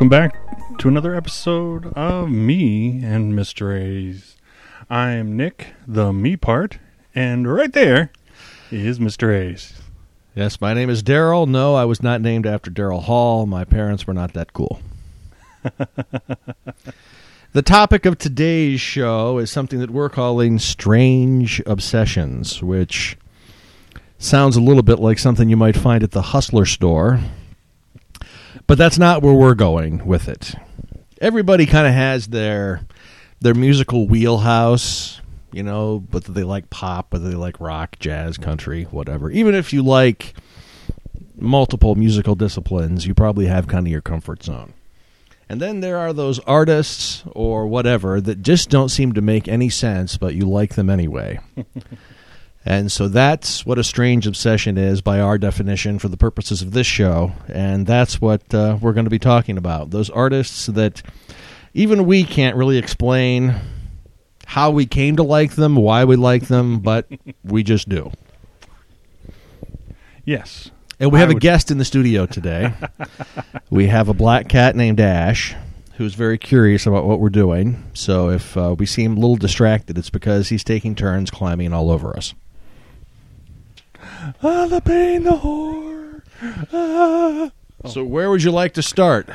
Welcome back to another episode of Me and Mr. A's. I'm Nick, the me part, and right there is Mr. A's. Yes, my name is Daryl. No, I was not named after Daryl Hall. My parents were not that cool. the topic of today's show is something that we're calling strange obsessions, which sounds a little bit like something you might find at the Hustler store. But that's not where we're going with it. Everybody kind of has their their musical wheelhouse, you know, whether they like pop, whether they like rock, jazz, country, whatever. Even if you like multiple musical disciplines, you probably have kind of your comfort zone. And then there are those artists or whatever that just don't seem to make any sense, but you like them anyway. and so that's what a strange obsession is by our definition for the purposes of this show. And that's what uh, we're going to be talking about. Those artists that even we can't really explain how we came to like them, why we like them, but we just do. Yes. And we I have a would- guest in the studio today. we have a black cat named Ash who's very curious about what we're doing. So if uh, we seem a little distracted, it's because he's taking turns climbing all over us. Ah, the pain, the horror. Ah. So where would you like to start?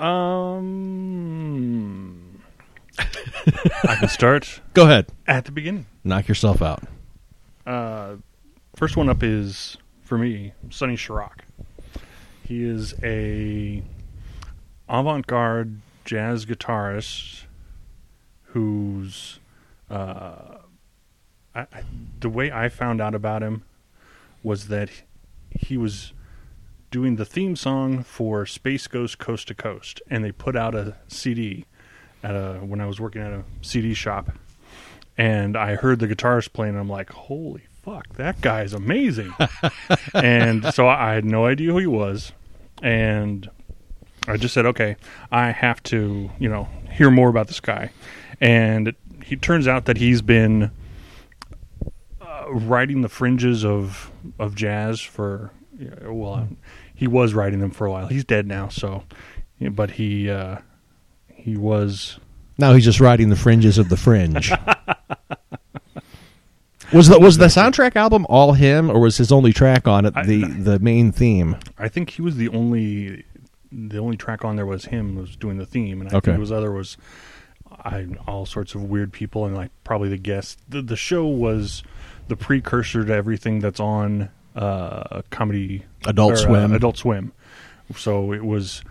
Um, I can start Go ahead. at the beginning. Knock yourself out. Uh, first one up is for me, Sonny Sharrock. He is a avant-garde jazz guitarist who's uh, I, I, the way I found out about him was that he was doing the theme song for Space Ghost Coast to Coast, and they put out a CD at a when I was working at a CD shop, and I heard the guitarist playing. and I'm like, holy fuck, that guy is amazing. and so I had no idea who he was, and I just said, okay, I have to, you know, hear more about this guy. And it, he turns out that he's been riding the fringes of of jazz for, well, he was riding them for a while. He's dead now, so, but he uh, he was Now he's just riding the fringes of the fringe. was the was the soundtrack album all him, or was his only track on it I- the the main theme? I think he was the only the only track on there was him was doing the theme, and I Okay. think it was other was I all sorts of weird people and like probably the guests. The the show was the precursor to everything that's on uh, comedy Adult or, uh, Swim. Adult Swim. So it was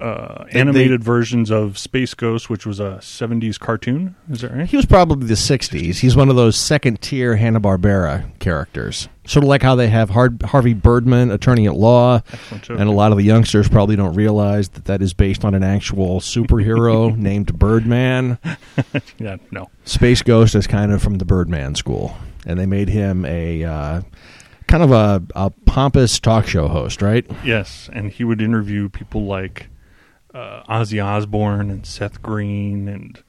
uh, they- animated versions of Space Ghost, which was a '70s cartoon. Is that right? He was probably the '60s. He's one of those second-tier Hanna Barbera characters, sort of like how they have Har- Harvey Birdman, attorney at law, and a lot of the youngsters probably don't realize that that is based on an actual superhero named Birdman. yeah, no. Space Ghost is kind of from the Birdman school, and they made him a uh, kind of a, a pompous talk show host, right? Yes, and he would interview people like uh, Ozzy Osbourne and Seth Green and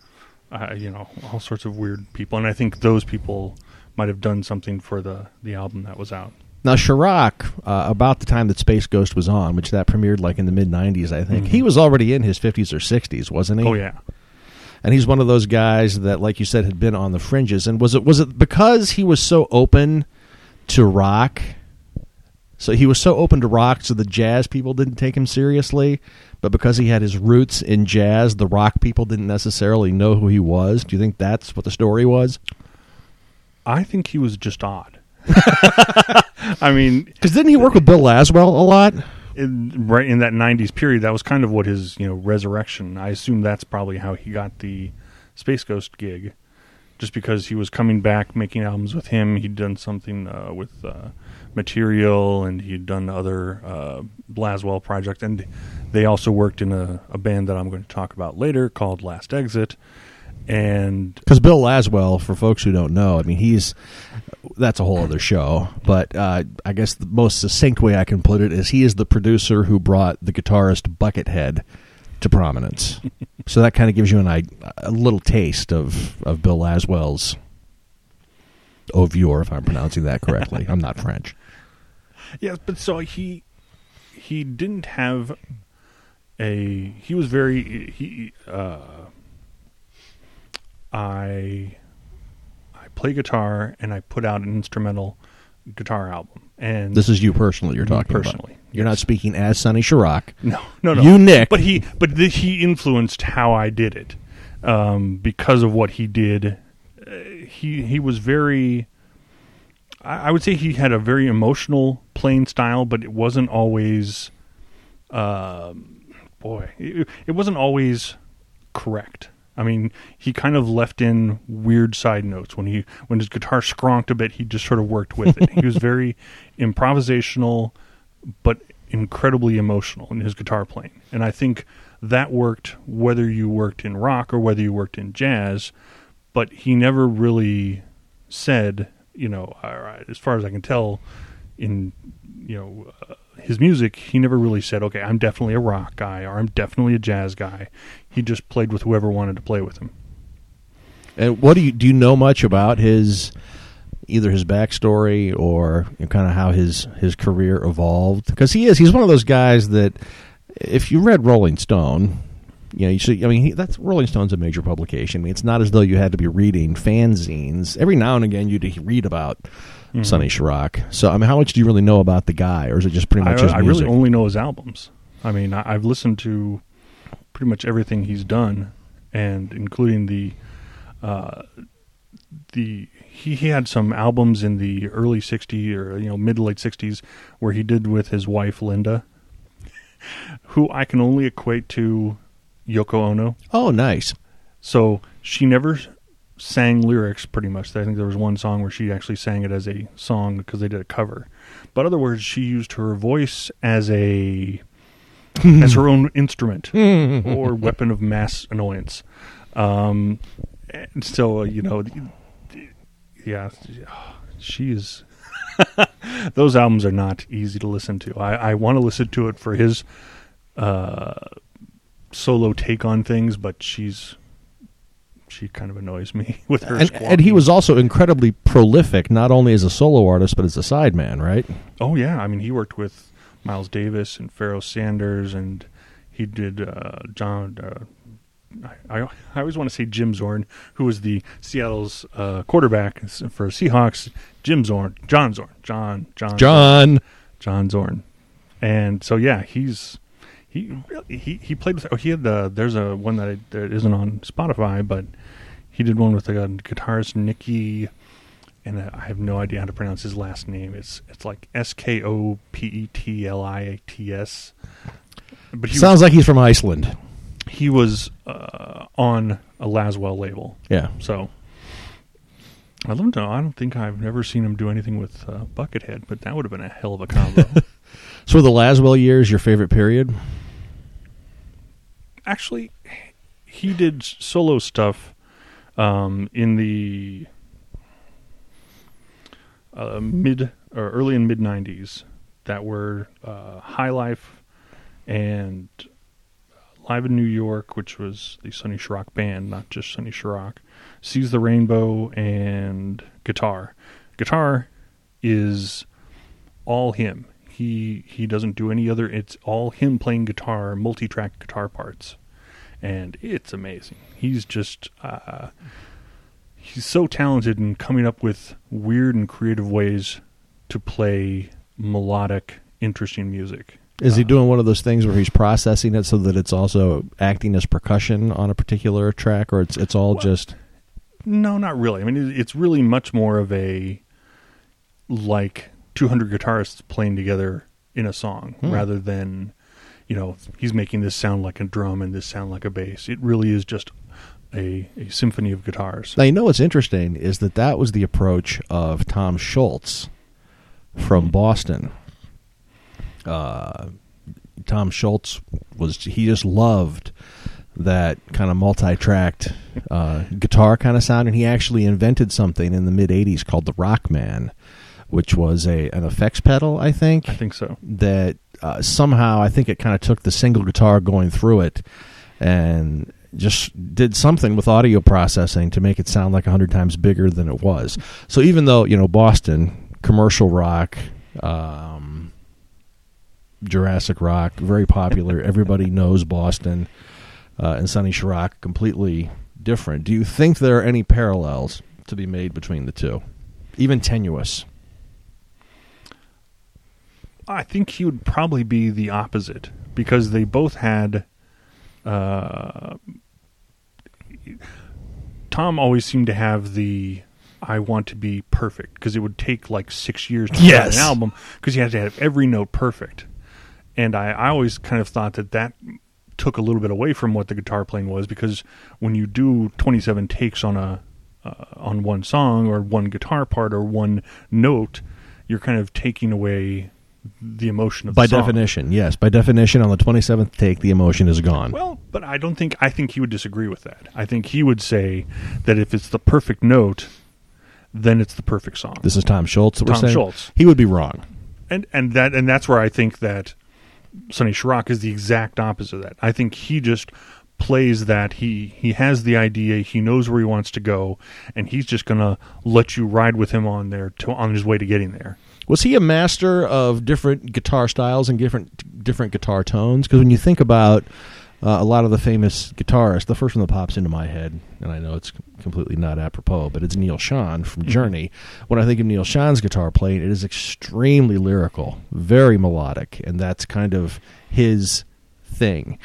uh, you know all sorts of weird people. And I think those people might have done something for the the album that was out. Now, Sharrock, uh, about the time that Space Ghost was on, which that premiered like in the mid '90s, I think, he was already in his 50s or 60s, wasn't he? Oh yeah, and he's one of those guys that, like you said, had been on the fringes. And was it was it because he was so open to rock? So he was so open to rock, so the jazz people didn't take him seriously. But because he had his roots in jazz, the rock people didn't necessarily know who he was. Do you think that's what the story was? I think he was just odd. I mean, Because didn't he work with Bill Laswell a lot? In, right in that '90s period, that was kind of what his you know resurrection. I assume that's probably how he got the Space Ghost gig, just because he was coming back making albums with him. He'd done something uh, with uh, Material, and he'd done other uh, Blaswell project, and they also worked in a, a band that I'm going to talk about later called Last Exit. and Because Bill Laswell, for folks who don't know, I mean, he's that's a whole other show. But uh, I guess the most succinct way I can put it is he is the producer who brought the guitarist Buckethead to prominence. so that kind of gives you an i- a little taste of of Bill Laswell's revoir, if I'm pronouncing that correctly. I'm not French. Yes, but so he he didn't have a he was very he uh I play guitar and I put out an instrumental guitar album and This is you personally. You're talking about. personally, You're not speaking as Sonny Sharrock. no no no You, Nick. but he but the, he influenced how I did it um, because of what he did. Uh, he he was very. I I would say he had a very emotional playing style, but it wasn't always. Um, boy, it, it wasn't always correct. I mean, he kind of left in weird side notes when he when his guitar skronked a bit. He just sort of worked with it. he was very improvisational, but incredibly emotional in his guitar playing, and I think that worked whether you worked in rock or whether you worked in jazz. But he never really said, you know, all right, as far as I can tell, in you know uh, his music, he never really said, okay, I'm definitely a rock guy or I'm definitely a jazz guy. He just played with whoever wanted to play with him. And what do you do? You know much about his either his backstory or you know, kind of how his his career evolved? Because he is he's one of those guys that if you read Rolling Stone, you know you should. I mean, he, that's Rolling Stone's a major publication. I mean, it's not as though you had to be reading fanzines every now and again. You'd read about Mhm. Sonny Sharrock. So I mean, how much do you really know about the guy, or is it just pretty I, much his I music? really only know his albums. I mean, I, I've listened to pretty much everything he's done, and including the uh, the he, he had some albums in the early '60s or you know mid to late '60s where he did with his wife Linda, who I can only equate to Yoko Ono. oh, nice. So she never sang lyrics pretty much. I think there was one song where she actually sang it as a song because they did a cover. But other words, she used her voice as a as her own instrument or weapon of mass annoyance. Um, and so uh, you know, yeah, she is. those albums are not easy to listen to. I, I want to listen to it for his uh, solo take on things, but she's she kind of annoys me with her. And, and he was also incredibly prolific, not only as a solo artist but as a sideman, right? Oh yeah, I mean he worked with Miles Davis and Pharoah Sanders, and he did uh, John. Uh, I, I I always want to say Jim Zorn, who was the Seattle's uh, quarterback for Seahawks. Jim Zorn, John Zorn, John John John. John Zorn, and so yeah, he's he he he played with. Oh, he had the there's a one that I, that isn't on Spotify, but he did one with a guitarist Nicky, and I have no idea how to pronounce his last name. It's it's like S K O P E T L I T S. But he Sounds like he's from Iceland. he was uh, on a Laswell label, Yeah. so. I don't know. I don't think I've never seen him do anything with uh, Buckethead, but that would have been a hell of a combo. So the Laswell years your favorite period? Actually he did solo stuff um, in the uh, mid or early and mid 90s that were uh, High Life and Live in New York, which was the Sonny Sharrock band, not just Sonny Sharrock, Seize the Rainbow, and Guitar. Guitar is all him. He he doesn't do any other. It's all him playing guitar, multi-track guitar parts, and it's amazing. He's just uh, he's so talented in coming up with weird and creative ways to play melodic, interesting music. Is he Uh, doing one of those things where he's processing it so that it's also acting as percussion on a particular track, or it's it's all Well, just No, not really. I mean, it's really much more of a like 200 guitarists playing together in a song Hmm. rather than you know he's making this sound like a drum and this sound like a bass. It really is just a, a symphony of guitars. Now you know what's interesting is that that was the approach of Tom Scholz from Boston. Uh, Tom Scholz was he just loved that kind of multi-tracked uh, guitar kind of sound, and he actually invented something in the mid '80s called the Rockman, which was a an effects pedal, I think. I think so. that uh, somehow I think it kind of took the single guitar going through it and just did something with audio processing to make it sound like a hundred times bigger than it was. So even though you know Boston commercial rock, um, Jurassic Rock, very popular, everybody knows Boston, uh, and Sonny Sharrock completely different. Do you think there are any parallels to be made between the two, even tenuous? I think he would probably be the opposite because they both had. Uh, Tom always seemed to have the I want to be perfect because it would take like six years to Yes. write an album because you had to have every note perfect. And I, I always kind of thought that that took a little bit away from what the guitar playing was because when you do 27 takes on a uh, on one song or one guitar part or one note, you're kind of taking away the emotion of By the song. definition, yes. By definition, on the twenty seventh take, the emotion is gone. Well, but I don't think I think he would disagree with that. I think he would say that if it's the perfect note, then it's the perfect song. This is Tom Scholz. That we're Tom saying? Scholz. He would be wrong. and and that and that's where I think that Sonny Sharrock is the exact opposite of that. I think he just plays that he he has the idea, he knows where he wants to go, and he's just gonna let you ride with him on there to on his way to getting there. Was he a master of different guitar styles and different different guitar tones? Because when you think about uh, a lot of the famous guitarists, the first one that pops into my head, and I know it's completely not apropos, but it's Neal Schon from Journey. When I think of Neal Schon's guitar playing, it is extremely lyrical, very melodic, and that's kind of his thing.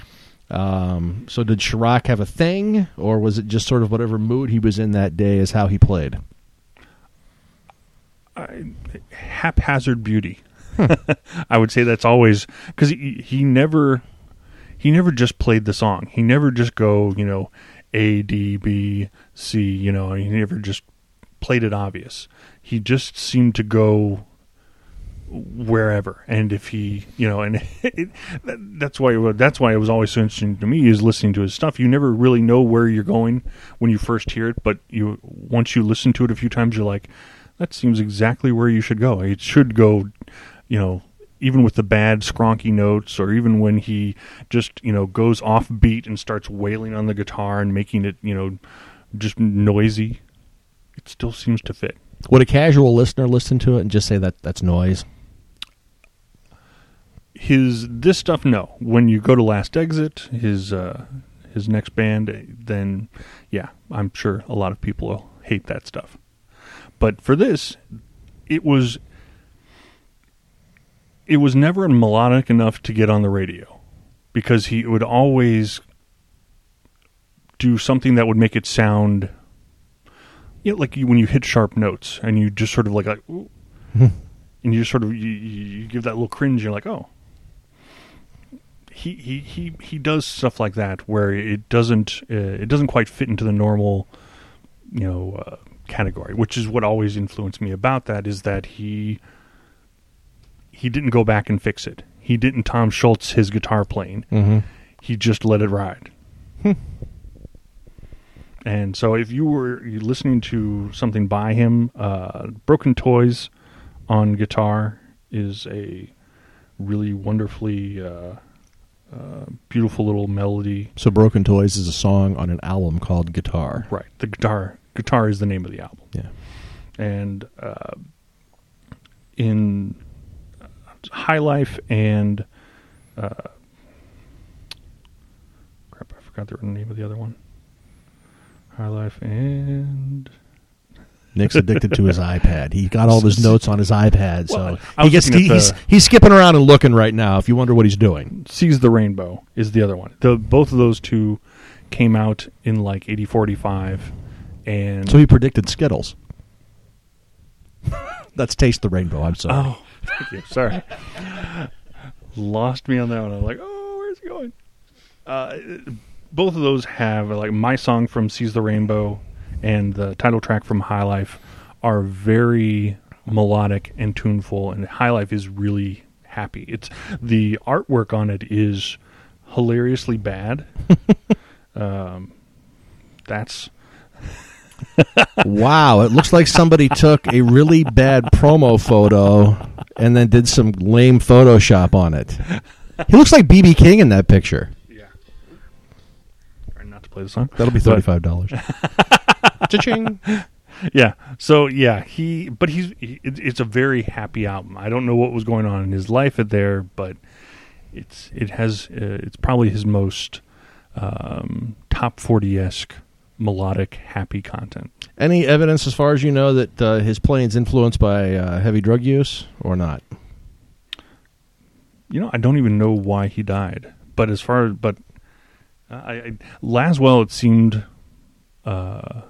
Um, so did Sharrock have a thing, or was it just sort of whatever mood he was in that day is how he played? Haphazard beauty. I would say that's always because he, he never he never just played the song. He never just go you know A D B C. You know he never just played it obvious. He just seemed to go wherever and if he you know and it, that, that's why that's why it was always so interesting to me is listening to his stuff you never really know where you're going when you first hear it but you once you listen to it a few times you're like that seems exactly where you should go. It should go you know even with the bad skronky notes or even when he just you know goes off beat and starts wailing on the guitar and making it you know just noisy it still seems to fit. Would a casual listener listen to it and just say that that's noise? his this stuff no. When you go to last exit his uh his next band then yeah i'm sure a lot of people will hate that stuff but for this it was it was never melodic enough to get on the radio because he would always do something that would make it sound you know, like you, when you hit sharp notes and you just sort of like, like and you just sort of you, you you give that little cringe. You're like, oh, he he he he does stuff like that where it doesn't uh, it doesn't quite fit into the normal you know uh, category, which is what always influenced me about that is that he he didn't go back and fix it. He didn't Tom Scholz his guitar playing. Mm-hmm. He just let it ride. and so, if you were listening to something by him, uh, "Broken Toys" on guitar is a really wonderfully uh, uh, beautiful little melody. So Broken Toys is a song on an album called Guitar. Right, the guitar guitar is the name of the album. Yeah. and uh, in High Life and uh, crap, I forgot the name of the other one. High Life and Nick's addicted to his iPad. He got all his notes on his iPad, so Well, I he gets he, at he's he's skipping around and looking right now. If you wonder what he's doing, Seize the Rainbow is the other one. The both of those two came out in like eighty forty five, and so he predicted Skittles. That's Taste the Rainbow. I'm sorry. Oh, thank you. Sorry. Lost me on that one. I'm like, oh, where's he going? Uh, both of those have like my song from "Seize the Rainbow" and the title track from "High Life" are very melodic and tuneful, and "High Life" is really happy. It's the artwork on it is hilariously bad. um, that's wow, it looks like somebody took a really bad promo photo and then did some lame Photoshop on it. He looks like BB King in that picture. Yeah. Try not to play the song. That'll be thirty-five dollars. Cha-ching. Yeah. So yeah, he. But he's. He, it's a very happy album. I don't know what was going on in his life at there, but it's it has. Uh, it's probably his most um, top forty esque melodic happy content. Any evidence, as far as you know, that uh, his playing's influenced by uh, heavy drug use or not? You know, I don't even know why he died. But as far as but I, I Laswell, it seemed uh,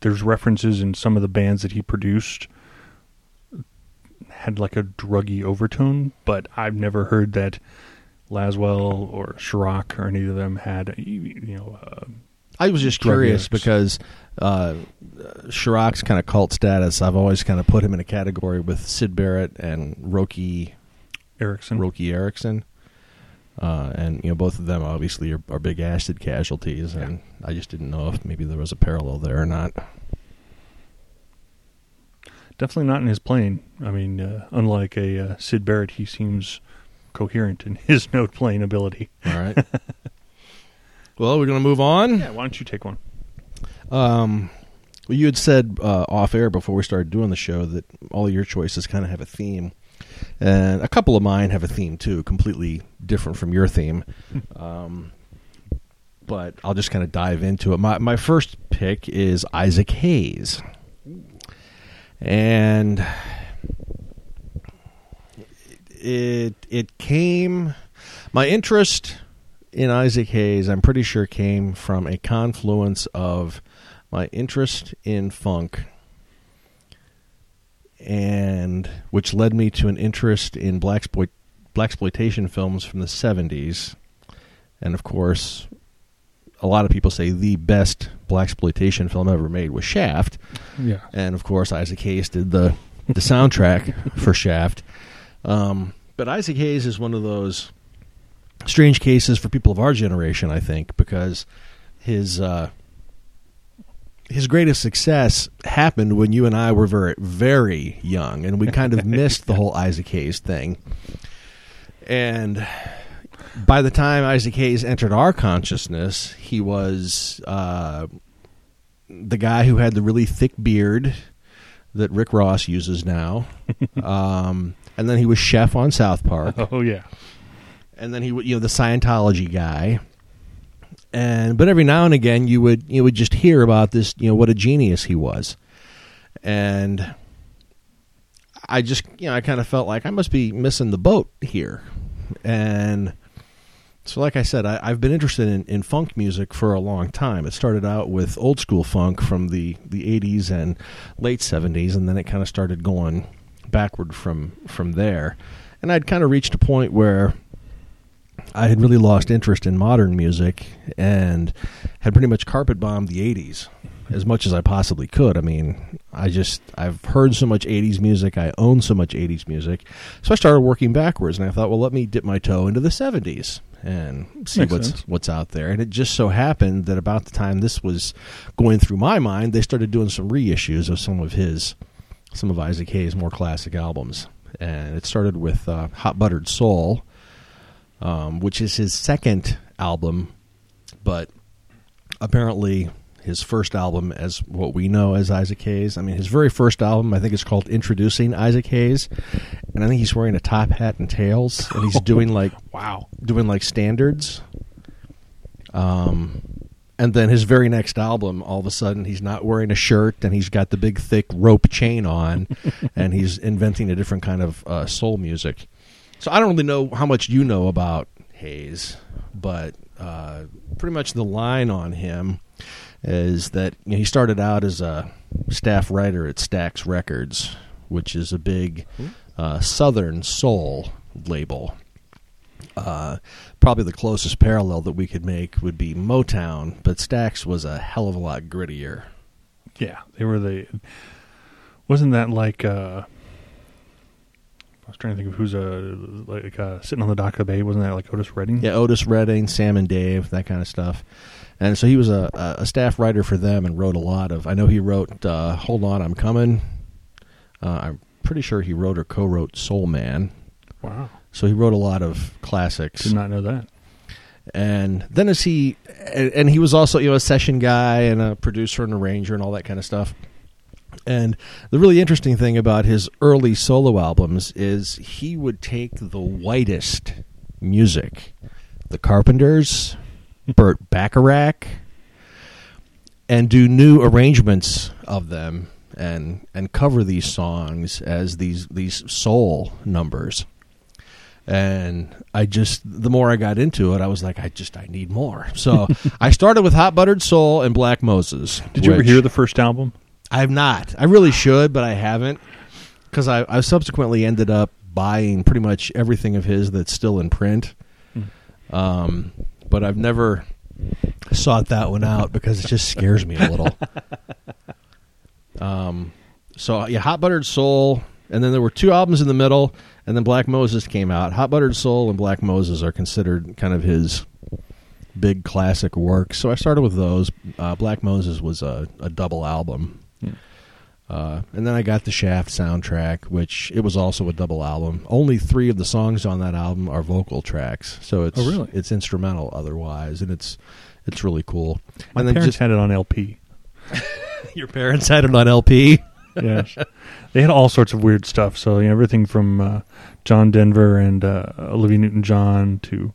there's references in some of the bands that he produced had like a druggy overtone, but I've never heard that Laswell or Sharrock or any of them had you know uh, I was just curious because uh, Sharrock's kind of cult status. I've always kind of put him in a category with Syd Barrett and Roky Erickson. Roky Erickson. Uh, and you know both of them obviously are, are big acid casualties, and I just didn't know if maybe there was a parallel there or not. Definitely not in his playing. I mean, uh, unlike a uh, Syd Barrett, he seems coherent in his note playing ability. All right. well, we're going to move on. Yeah, why don't you take one? Um, well, you had said uh, off air before we started doing the show that all your choices kind of have a theme, and a couple of mine have a theme too, completely different from your theme. um, but I'll just kind of dive into it. My my first pick is Isaac Hayes, and it it came. My interest in Isaac Hayes, I'm pretty sure, came from a confluence of my interest in funk, and which led me to an interest in black exploitation films from the 70s, and of course, a lot of people say the best black exploitation film ever made was Shaft, Yeah. and of course Isaac Hayes did the the soundtrack for Shaft. Um, but Isaac Hayes is one of those strange cases for people of our generation, I think, because his uh, his greatest success happened when you and I were very very young, and we kind of missed the whole Isaac Hayes thing. And by the time Isaac Hayes entered our consciousness, he was uh, the guy who had the really thick beard that Rick Ross uses now. um, and then he was chef on South Park. Oh yeah. And then he would, you know, the Scientology guy. And but every now and again you would you would just hear about this, you know, what a genius he was. And I just, you know, I kind of felt like I must be missing the boat here. And so, like I said, I, I've been interested in, in funk music for a long time. It started out with old school funk from the, the 80s and late 70s, and then it kind of started going backward from, from there. And I'd kind of reached a point where I had really lost interest in modern music and had pretty much carpet bombed the 80s as much as I possibly could. I mean, I just I've heard so much 80s music, I own so much 80s music. So I started working backwards and I thought, well, let me dip my toe into the 70s and see Makes what's sense. what's out there. And it just so happened that about the time this was going through my mind, they started doing some reissues of some of his some of Isaac Hayes' more classic albums. And it started with uh, Hot Buttered Soul, um, which is his second album, but apparently his first album as what we know as Isaac Hayes. I mean, his very first album, I think, is called Introducing Isaac Hayes, and I think he's wearing a top hat and tails, and he's doing like Wow. doing like standards. Um, and then his very next album, all of a sudden, he's not wearing a shirt and he's got the big thick rope chain on, and he's inventing a different kind of uh, soul music. So I don't really know how much you know about Hayes, but uh, pretty much the line on him is that you know, he started out as a staff writer at Stax Records, which is a big uh, Southern soul label. Uh, probably the closest parallel that we could make would be Motown, but Stax was a hell of a lot grittier. Yeah, they were the. Wasn't that like? uh I was trying to think of who's uh like uh, sitting on the dock of the bay. Wasn't that like Otis Redding? Yeah, Otis Redding, Sam and Dave, that kind of stuff. and so he was a, a staff writer for them and wrote a lot of. I know he wrote uh, "Hold On, I'm Coming." Uh, I'm pretty sure he wrote or co-wrote "Soul Man." Wow. So he wrote a lot of classics. Did not know that. And then as he and, and he was also you know a session guy and a producer and arranger and all that kind of stuff. And the really interesting thing about his early solo albums is he would take the whitest music, the Carpenters, Burt Bacharach, and do new arrangements of them and and cover these songs as these these soul numbers. And I just the more I got into it, I was like, I just I need more. So I started with Hot Buttered Soul and Black Moses. Did you ever hear the first album? I have not. I really should, but I haven't because I, I subsequently ended up buying pretty much everything of his that's still in print. Um, but I've never sought that one out because it just scares me a little. um, so yeah, Hot Buttered Soul, and then there were two albums in the middle, and then Black Moses came out. Hot Buttered Soul and Black Moses are considered kind of his big classic works. So I started with those. Uh, Black Moses was a, a double album. Yeah. Uh, and then I got the Shaft soundtrack, which it was also a double album. Only three of the songs on that album are vocal tracks, so it's Oh, really? it's instrumental otherwise, and it's it's really cool. My and then parents just had it on LP. your parents had it on LP. Yes, they had all sorts of weird stuff. So you know, everything from uh, John Denver and uh, Olivia Newton-John to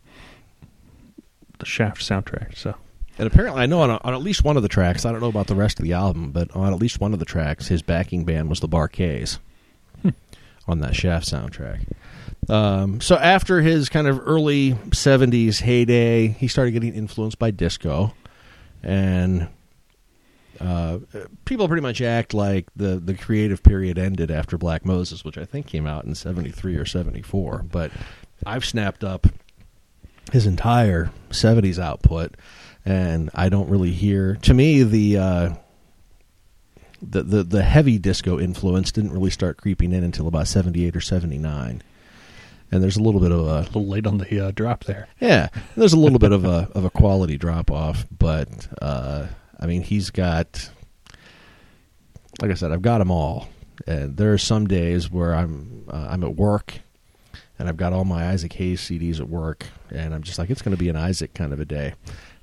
the Shaft soundtrack. So And apparently, I know on, on at least one of the tracks. I don't know about the rest of the album, but on at least one of the tracks, his backing band was the Bar-Kays on that Shaft soundtrack. Um, so after his kind of early '70s heyday, he started getting influenced by disco, and uh, people pretty much act like the the creative period ended after Black Moses, which I think came out in '73 or '74. But I've snapped up his entire 70s output and I don't really hear to me the uh the, the the heavy disco influence didn't really start creeping in until about 78 or 79 and there's a little bit of a a little late on the uh, drop there. yeah there's a little bit of a of a quality drop off but uh I mean he's got like I said I've got them all and there are some days where I'm uh, I'm at work and I've got all my Isaac Hayes CDs at work, and I'm just like, it's going to be an Isaac kind of a day.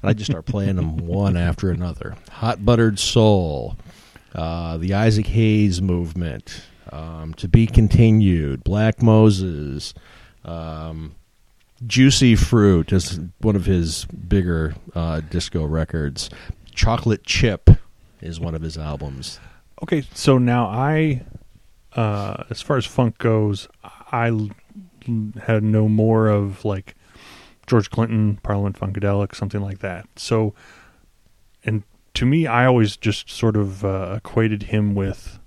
And I just start playing them one after another. Hot Buttered Soul, uh, the Isaac Hayes Movement, um, To Be Continued, Black Moses, um, Juicy Fruit is one of his bigger uh, disco records. Chocolate Chip is one of his albums. Okay, so now I, uh, as far as funk goes, I had no more of like George Clinton, Parliament Funkadelic, something like that. So, and to me, I always just sort of uh, equated him with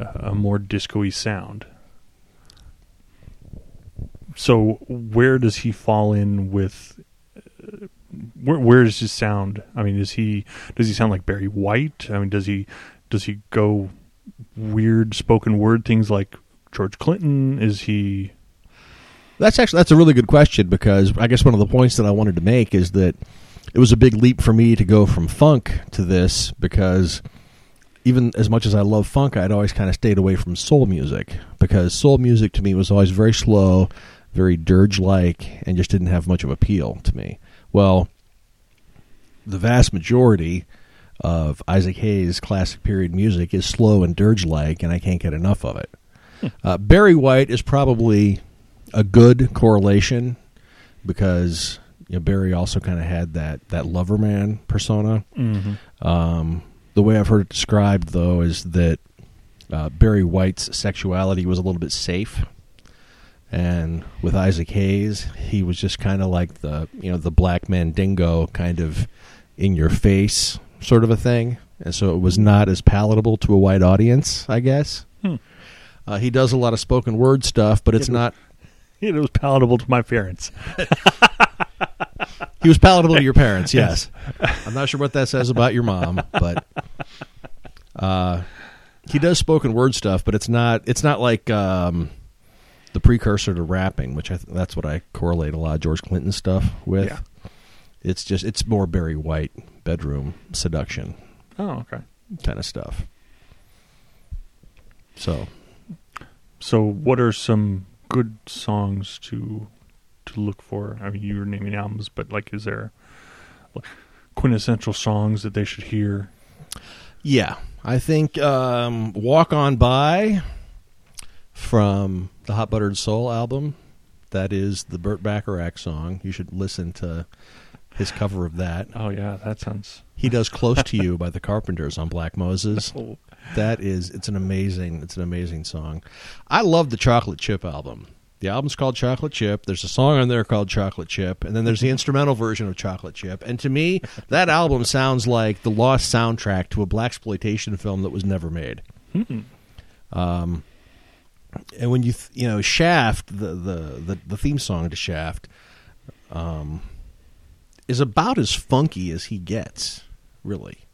uh, a more disco-y sound. So, where does he fall in with? uh, Where where is his sound? I mean, is he does he sound like Barry White? I mean, does he does he go weird spoken word things like George Clinton? Is he That's actually that's a really good question because I guess one of the points that I wanted to make is that it was a big leap for me to go from funk to this because even as much as I love funk, I'd always kind of stayed away from soul music because soul music to me was always very slow, very dirge like, and just didn't have much of appeal to me. Well, the vast majority of Isaac Hayes' classic period music is slow and dirge like, and I can't get enough of it. Uh, Barry White is probably a good correlation because you know, Barry also kind of had that that lover man persona. Um, the way I've heard it described, though, is that uh, Barry White's sexuality was a little bit safe, and with Isaac Hayes, he was just kind of like the you know the black mandingo kind of in your face sort of a thing, and so it was not as palatable to a white audience, I guess. Hmm. Uh, he does a lot of spoken word stuff, but it's not. it was palatable to my parents? He was palatable to your parents, yes. I'm not sure what that says about your mom, but uh, he does spoken word stuff, but it's not. It's not like um, the precursor to rapping, which I th- that's what I correlate a lot of George Clinton stuff with. Yeah. It's just it's more Barry White bedroom seduction Oh, okay. kind of stuff. So So, what are some good songs to to look for? I mean, you were naming albums, but like, is there like, quintessential songs that they should hear? Yeah, I think um, "Walk On By" from the Hot Buttered Soul album. That is the Burt Bacharach song. You should listen to his cover of that. Oh yeah, that sounds. He does "Close to You" by the Carpenters on Black Moses. Oh, That is, it's an amazing, it's an amazing song. I love the Chocolate Chip album. The album's called Chocolate Chip. There's a song on there called Chocolate Chip, and then there's the instrumental version of Chocolate Chip. And to me, that album sounds like the lost soundtrack to a black exploitation film that was never made. hmm. Um, and when you th- you know Shaft, the, the the the theme song to Shaft, um, is about as funky as he gets, really.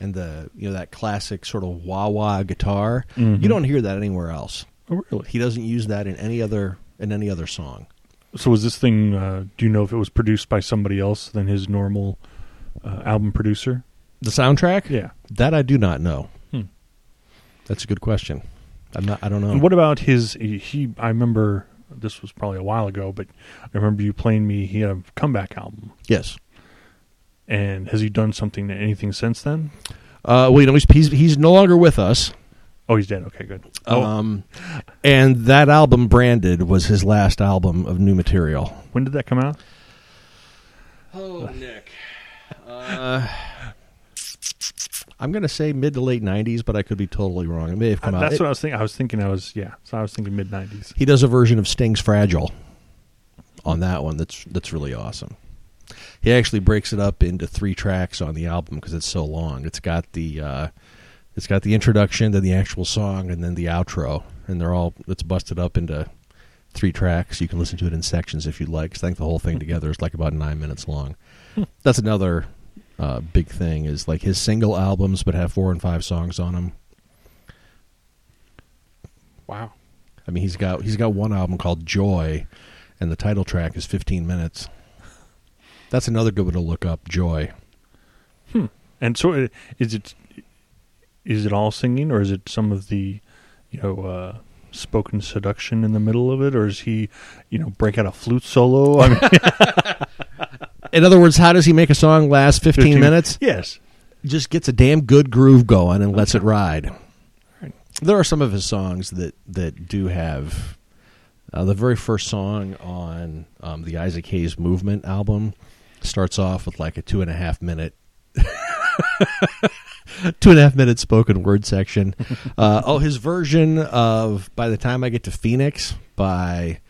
And the you know that classic sort of wah wah guitar, Mhm. you don't hear that anywhere else. Oh, really? He doesn't use that in any other in any other song. So, was this thing? Uh, do you know if it was produced by somebody else than his normal uh, album producer? The soundtrack, Yeah. that I do not know. Hmm. That's a good question. I'm not. I don't know. And what about his? He, I remember this was probably a while ago, but I remember you playing me. He had a comeback album, yes. And has he done something anything since then? Uh, well, you know, he's, he's he's no longer with us. Oh, he's dead. Okay, good. Oh, Um, and that album, Branded, was his last album of new material. when did that come out? Oh, Nick. Uh, I'm going to say mid to late 90s, but I could be totally wrong. It may have Uh, come out. that's It- what I was thinking. I was thinking. I was yeah. So I was thinking mid nineties. he does a version of Sting's Fragile on that one that's that's really awesome. He actually breaks it up into three tracks on the album because it's so long. It's got the uh, it's got the introduction, then the actual song, and then the outro, and they're all it's busted up into three tracks. You can listen to it in sections if you'd like. 'cause I think the whole thing together is like about nine minutes long. That's another uh, big thing is like his single albums, but have four and five songs on them. Wow. I mean, he's got he's got one album called Joy, and the title track is 15 minutes. That's another good one to look up. Joy. And so, uh, is it is it all singing, or is it some of the, you know, uh, spoken seduction in the middle of it, or is he, you know, break out a flute solo? I mean, In other words, how does he make a song last 15, 15 minutes? yes. Just gets a damn good groove going and lets it ride. Right. There are some of his songs that that do have. Uh, the very first song on um, the Isaac Hayes Movement album starts off with like a two and a half minute two and a half minute spoken word section. Uh, oh, his version of "By the Time I Get to Phoenix" by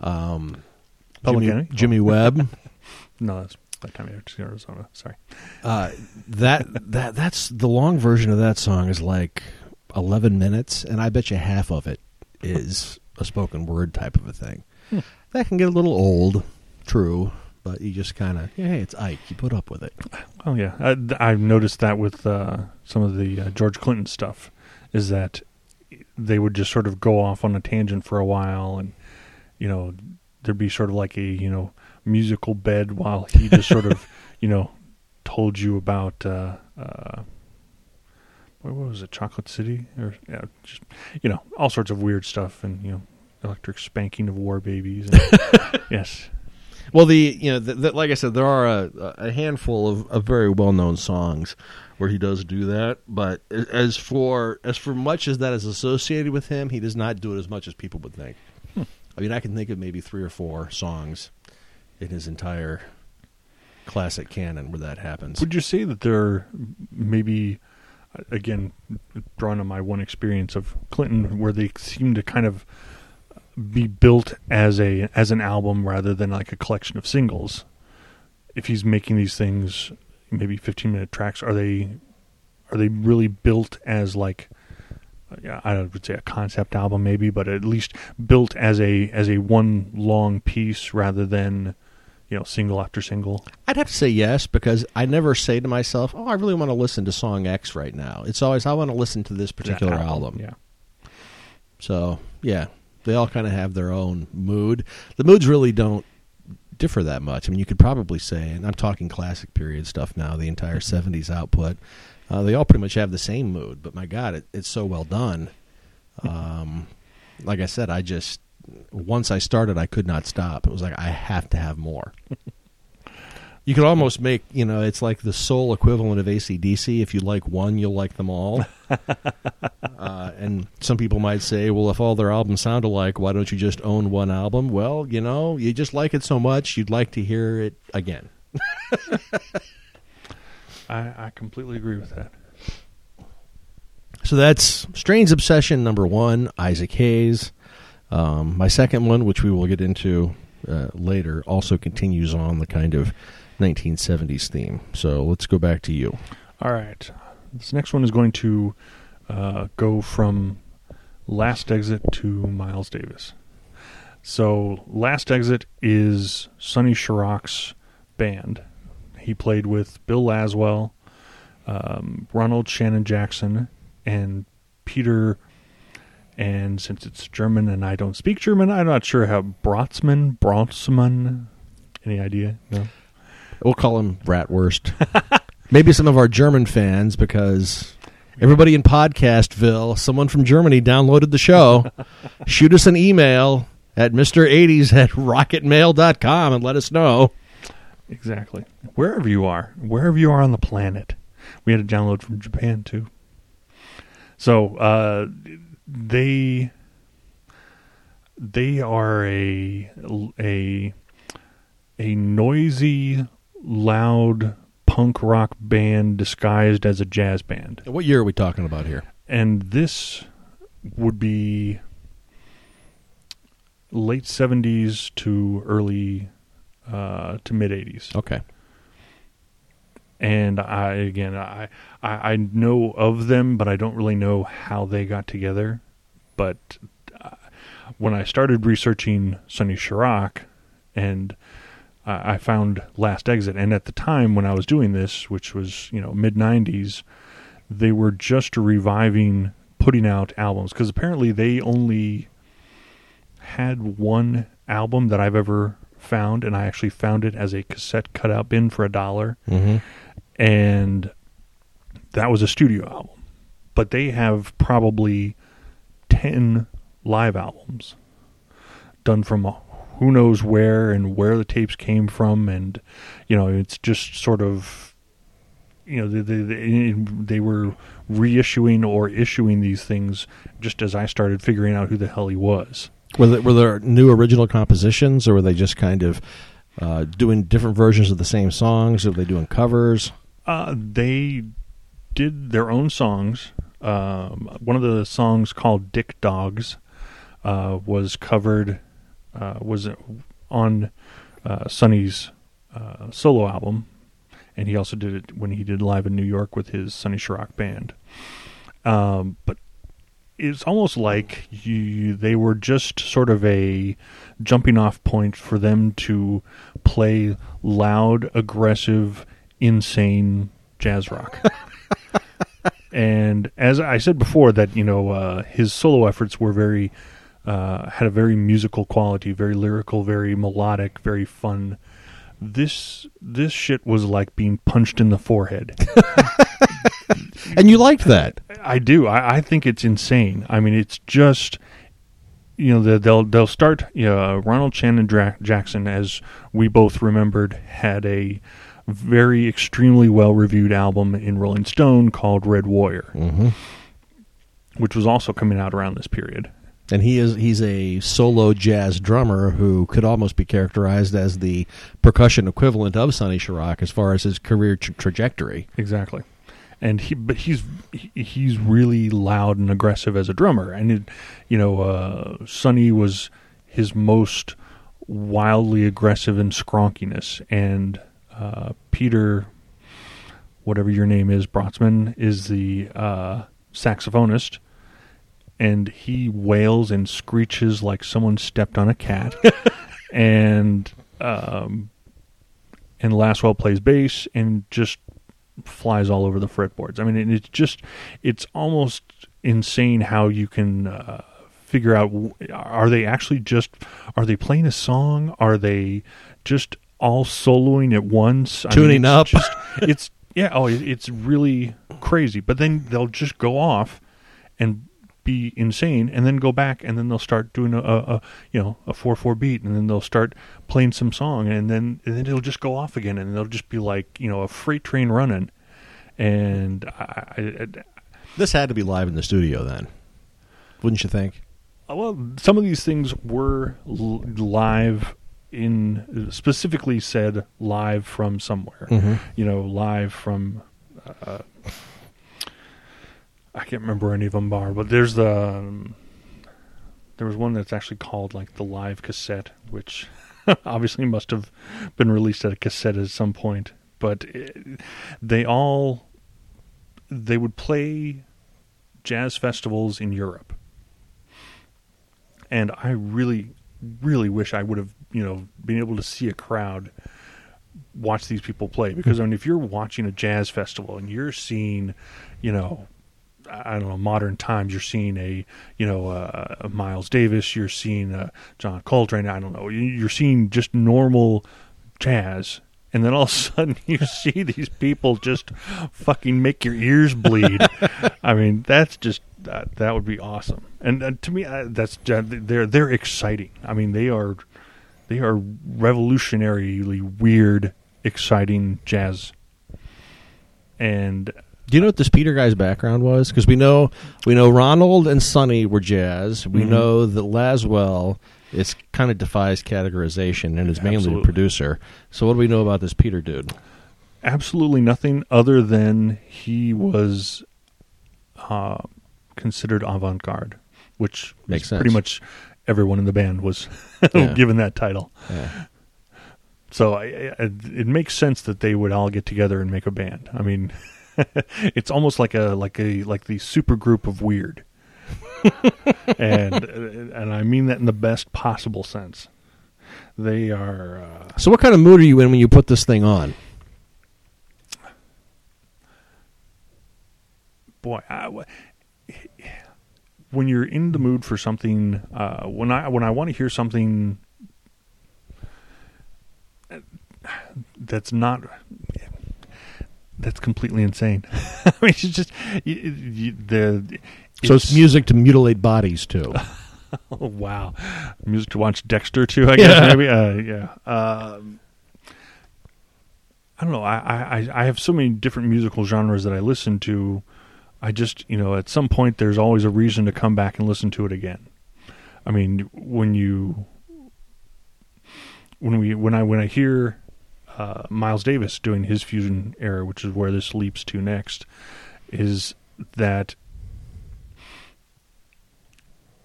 um, Jimmy, Enemy? Jimmy Webb. No, that's by the time I to Arizona. Sorry. Uh, that that that's the long version of that song is like eleven minutes, and I bet you half of it is a spoken word type of a thing. Hmm. That can get a little old, true, but you just kind of hey, it's Ike. You put up with it. Oh yeah, I, I've noticed that with uh, some of the uh, George Clinton stuff, is that they would just sort of go off on a tangent for a while, and you know there'd be sort of like a you know musical bed while he just sort of you know told you about uh, uh, what was it, Chocolate City, or yeah, just you know all sorts of weird stuff, and you know electric spanking of war babies. And, yes, Well, the you know, the, the, like I said, there are a, a handful of, of very well known songs where he does do that. But as for as for much as that is associated with him, he does not do it as much as people would think. Hmm. I mean, I can think of maybe three or four songs in his entire classic canon where that happens. Would you say that there are maybe, again, drawing on my one experience of Clinton, where they seem to kind of be built as a as an album rather than like a collection of singles? If he's making these things, maybe fifteen minute tracks, are they are they really built as like? I would say a concept album, maybe, but at least built as a as a one long piece rather than you know single after single. I'd have to say yes because I never say to myself, "Oh, I really want to listen to song X right now." It's always I want to listen to this particular That album. Yeah. So yeah, they all kind of have their own mood. The moods really don't differ that much. I mean, you could probably say, and I'm talking classic period stuff now, the entire '70s output. Uh, they all pretty much have the same mood, but my God, it, it's so well done. Um, like I said, I just once I started, I could not stop. It was like I have to have more. you could almost make, you know, it's like the soul equivalent of ACDC. If you like one, you'll like them all. uh, and some people might say, well, if all their albums sound alike, why don't you just own one album? Well, you know, you just like it so much, you'd like to hear it again. I, I completely agree with that. So that's Strange Obsession number one, Isaac Hayes. Um, my second one, which we will get into uh, later, also continues on the kind of 1970s theme. So let's go back to you. All right. This next one is going to uh, go from Last Exit to Miles Davis. So, Last Exit is Sonny Sharrock's band. He played with Bill Laswell, um, Ronald Shannon Jackson, and Peter. And since it's German and I don't speak German, I'm not sure how Brotzman, Brontzman. Any idea? No. We'll call him Bratwurst. Maybe some of our German fans, because everybody in Podcastville, someone from Germany downloaded the show. Shoot us an email at Mr80s at rocketmail.com and let us know. Exactly. Wherever you are, wherever you are on the planet. We had a download from Japan too. So uh, they they are a a a noisy, loud punk rock band disguised as a jazz band. What year are we talking about here? And this would be late 70s to early uh, to mid 80s. Okay. And I again I, I I know of them, but I don't really know how they got together. But uh, when I started researching Sonny Sharrock, and uh, I found Last Exit, and at the time when I was doing this, which was you know mid '90s, they were just reviving putting out albums because apparently they only had one album that I've ever found, and I actually found it as a cassette cutout bin for a dollar, Mm-hmm. and that was a studio album. But they have probably ten live albums done from who knows where and where the tapes came from, and you know it's just sort of you know they they, they were reissuing or issuing these things just as I started figuring out who the hell he was. Were there, were there new original compositions, or were they just kind of uh, doing different versions of the same songs? Or were they doing covers? Uh, they did their own songs. Um, one of the songs called "Dick Dogs" uh, was covered, uh, was on uh, Sonny's uh, solo album, and he also did it when he did live in New York with his Sonny Sharrock band. Um, but it's almost like you, they were just sort of a jumping off point for them to play loud, aggressive, insane jazz rock. and as I said before, that you know uh, his solo efforts were very uh, had a very musical quality, very lyrical, very melodic, very fun. This this shit was like being punched in the forehead. And you liked that. I do. I, I think it's insane. I mean, it's just you know the, they'll they'll start. You know, Ronald Shannon Dra- Jackson, as we both remembered, had a very extremely well reviewed album in Rolling Stone called Red Warrior, Mm-hmm. which was also coming out around this period. And he is he's a solo jazz drummer who could almost be characterized as the percussion equivalent of Sonny Sharrock as far as his career tra- trajectory. Exactly. And he, but he's he's really loud and aggressive as a drummer, and it, you know, uh, Sonny was his most wildly aggressive in skronkiness, and uh, Peter, whatever your name is, Brotzman, is the uh, saxophonist, and he wails and screeches like someone stepped on a cat, and um, and Laswell plays bass and just flies all over the fretboards. I mean, it- it's just it's almost insane how you can uh, figure out are they actually just are they playing a song? Are they just all soloing at once, I Tuning it's up. Just, it's yeah. Oh, it's really crazy. But then they'll just go off and be insane, and then go back, and then they'll start doing a, a, a you know a four four beat, and then they'll start playing some song, and then and then it'll just go off again, and they'll just be like you know a freight train running, and I, I, I This had to be live in the studio then, wouldn't you think? Uh, Well, some of these things were l- live in specifically said live from somewhere. Mhm. You know, live from. Uh, I can't remember any of them are, but there's the. Um, there was one that's actually called like the live cassette, which obviously must have been released at a cassette at some point. But it, they all they would play jazz festivals in Europe and I really, really wish I would have, you know, been able to see a crowd watch these people play because I mean, if you're watching a jazz festival and you're seeing, you know, I don't know, modern times, you're seeing a, you know, uh, a Miles Davis, you're seeing a John Coltrane, I don't know, you- you're seeing just normal jazz. And then all of a sudden you see these people just fucking make your ears bleed. I mean, that's just that that would be awesome. And uh, to me, uh, that's they're they're exciting. I mean, they are they are revolutionarily weird, exciting jazz. And Do you know what this Peter guy's background was? Because we know we know Ronald and Sonny were jazz. We Mhm. know that Laswell is kind of defies categorization and is mainly Absolutely. a producer. So what do we know about this Peter dude? absolutely nothing other than he was uh, considered avant-garde, which Makes sense. pretty much everyone in the band was Yeah. given that title. Yeah. So I, I, it makes sense that they would all get together and make a band. I mean, it's almost like a like a like the super group of weird, and and I mean that in the best possible sense. They are. Uh, So what kind of mood are you in when you put this thing on? boy, I, when you're in the mood for something, uh, when I when I want to hear something that's not that's completely insane. I mean, it's just you, you, the. So it's music to mutilate bodies too. Oh wow, music to watch Dexter too. I guess Yeah. maybe. Uh, yeah. Um, I don't know. I, I I have so many different musical genres that I listen to. I just you know at some point there's always a reason to come back and listen to it again. I mean when you when we when I when I hear uh, Miles Davis doing his fusion era, which is where this leaps to next, is that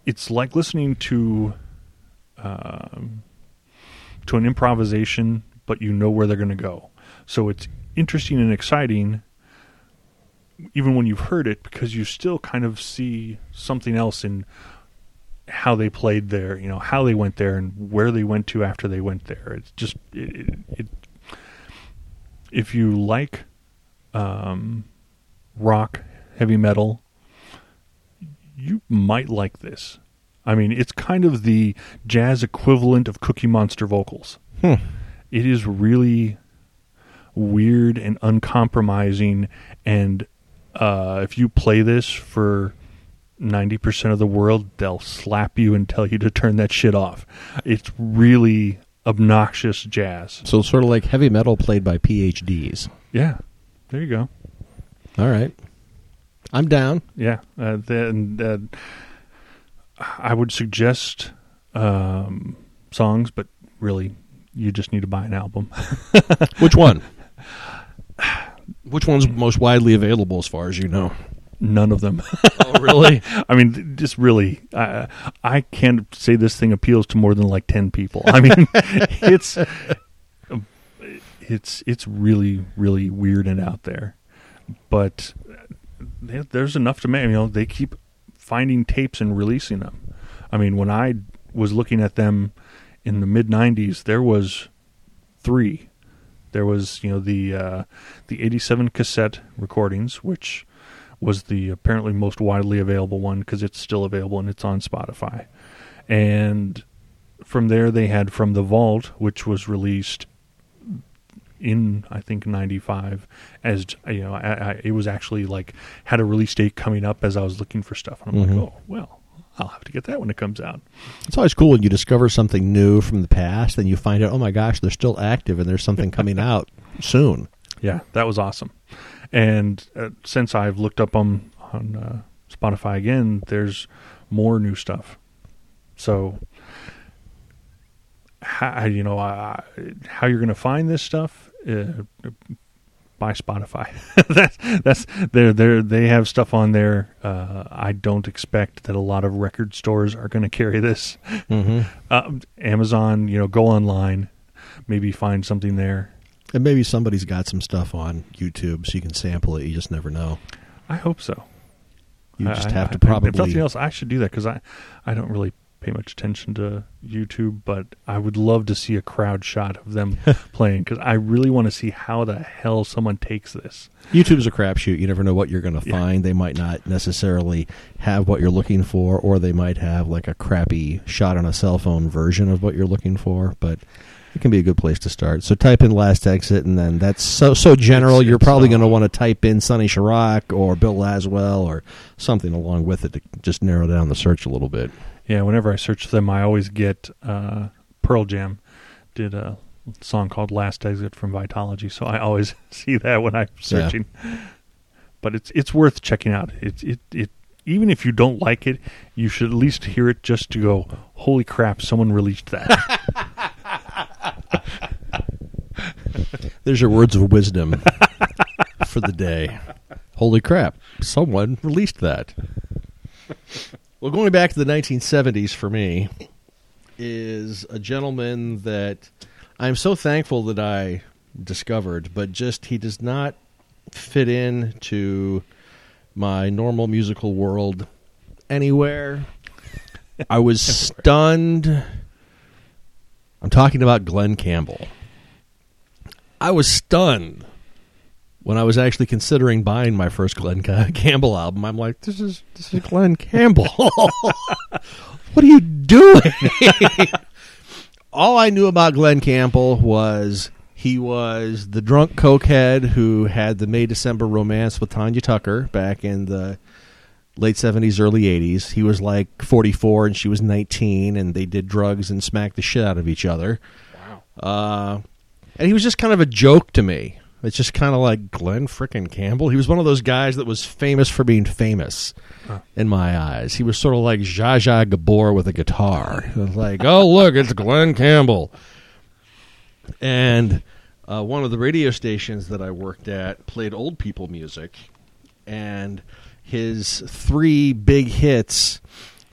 it's like listening to um, to an improvisation, but you know where they're going to go. So it's interesting and exciting, even when you've heard it, because you still kind of see something else in how they played there. You know how they went there and where they went to after they went there. It's just it. it, it if you like um, rock, heavy metal, you might like this. I mean, it's kind of the jazz equivalent of Cookie Monster vocals. Hmm. It is really weird and uncompromising. And uh, if you play this for 90% of the world, they'll slap you and tell you to turn that shit off. It's really obnoxious jazz. So sort of like heavy metal played by PhDs. Yeah, there you go. All right. I'm down. Yeah, uh, then uh, I would suggest um, songs, but really, you just need to buy an album. Which one? Which one's most widely available as far as you know? None of them. Oh, really? I mean, just really, I I can't say this thing appeals to more than like ten people. I mean, it's it's it's really really weird and out there, but there's enough to make. You know, they keep finding tapes and releasing them. I mean, when I was looking at them in the mid '90s, there was three. There was you know the uh, the '87 cassette recordings, which was the apparently most widely available one because it's still available and it's on Spotify. And from there, they had From the Vault, which was released in I think '95. As you know, I, I, it was actually like had a release date coming up as I was looking for stuff, and I'm Mhm. like, oh well, I'll have to get that when it comes out. It's always cool when you discover something new from the past and you find out, oh my gosh, they're still active and there's something coming out soon. Yeah, that was awesome. And uh, since I've looked up on on uh, Spotify again, there's more new stuff. So, how you know uh, how you're going to find this stuff? Uh, by Spotify. that's that's they they they have stuff on there. Uh, I don't expect that a lot of record stores are going to carry this. Mm-hmm. Uh, Amazon, you know, go online, maybe find something there. And maybe somebody's got some stuff on YouTube so you can sample it. You just never know. I hope so. You just I- have to I- If probably. nothing else, I should do that because I, I don't really pay much attention to YouTube, but I would love to see a crowd shot of them playing because I really want to see how the hell someone takes this. YouTube's a crapshoot. You never know what you're going to Yeah. find. They might not necessarily have what you're looking for, or they might have like a crappy shot on a cell phone version of what you're looking for. But it can be a good place to start. So type in "last exit," and then that's so so general. It's- you're it's, probably going to want to type in Sonny Sharrock or Bill Laswell or something along with it to just narrow down the search a little bit. Yeah, whenever I search them, I always get uh, Pearl Jam did a song called "Last Exit" from Vitology, so I always see that when I'm searching. But it's it's worth checking out. It it it even if you don't like it, you should at least hear it just to go, "Holy crap! Someone released that." There's your words of wisdom for the day. Holy crap, someone released that. Well, going back to the 1970s for me is a gentleman that I'm so thankful that I discovered, but just he does not fit in to my normal musical world anywhere. I was stunned. I'm talking about Glen Campbell. I was stunned when I was actually considering buying my first Glen Campbell album. I'm like, this is this is Glen Campbell. what are you doing? All I knew about Glen Campbell was he was the drunk cokehead who had the May December romance with Tanya Tucker back in the late 70s, early 80s. He was like 44 and she was 19, and they did drugs and smacked the shit out of each other. wow. Uh, and he was just kind of a joke to me. It's just kind of like Glen frickin' Campbell. He was one of those guys that was famous for being famous Huh. in my eyes. He was sort of like Zsa Zsa Gabor with a guitar. It was like, oh, look, it's Glen Campbell. And uh, one of the radio stations that I worked at played old people music. And his three big hits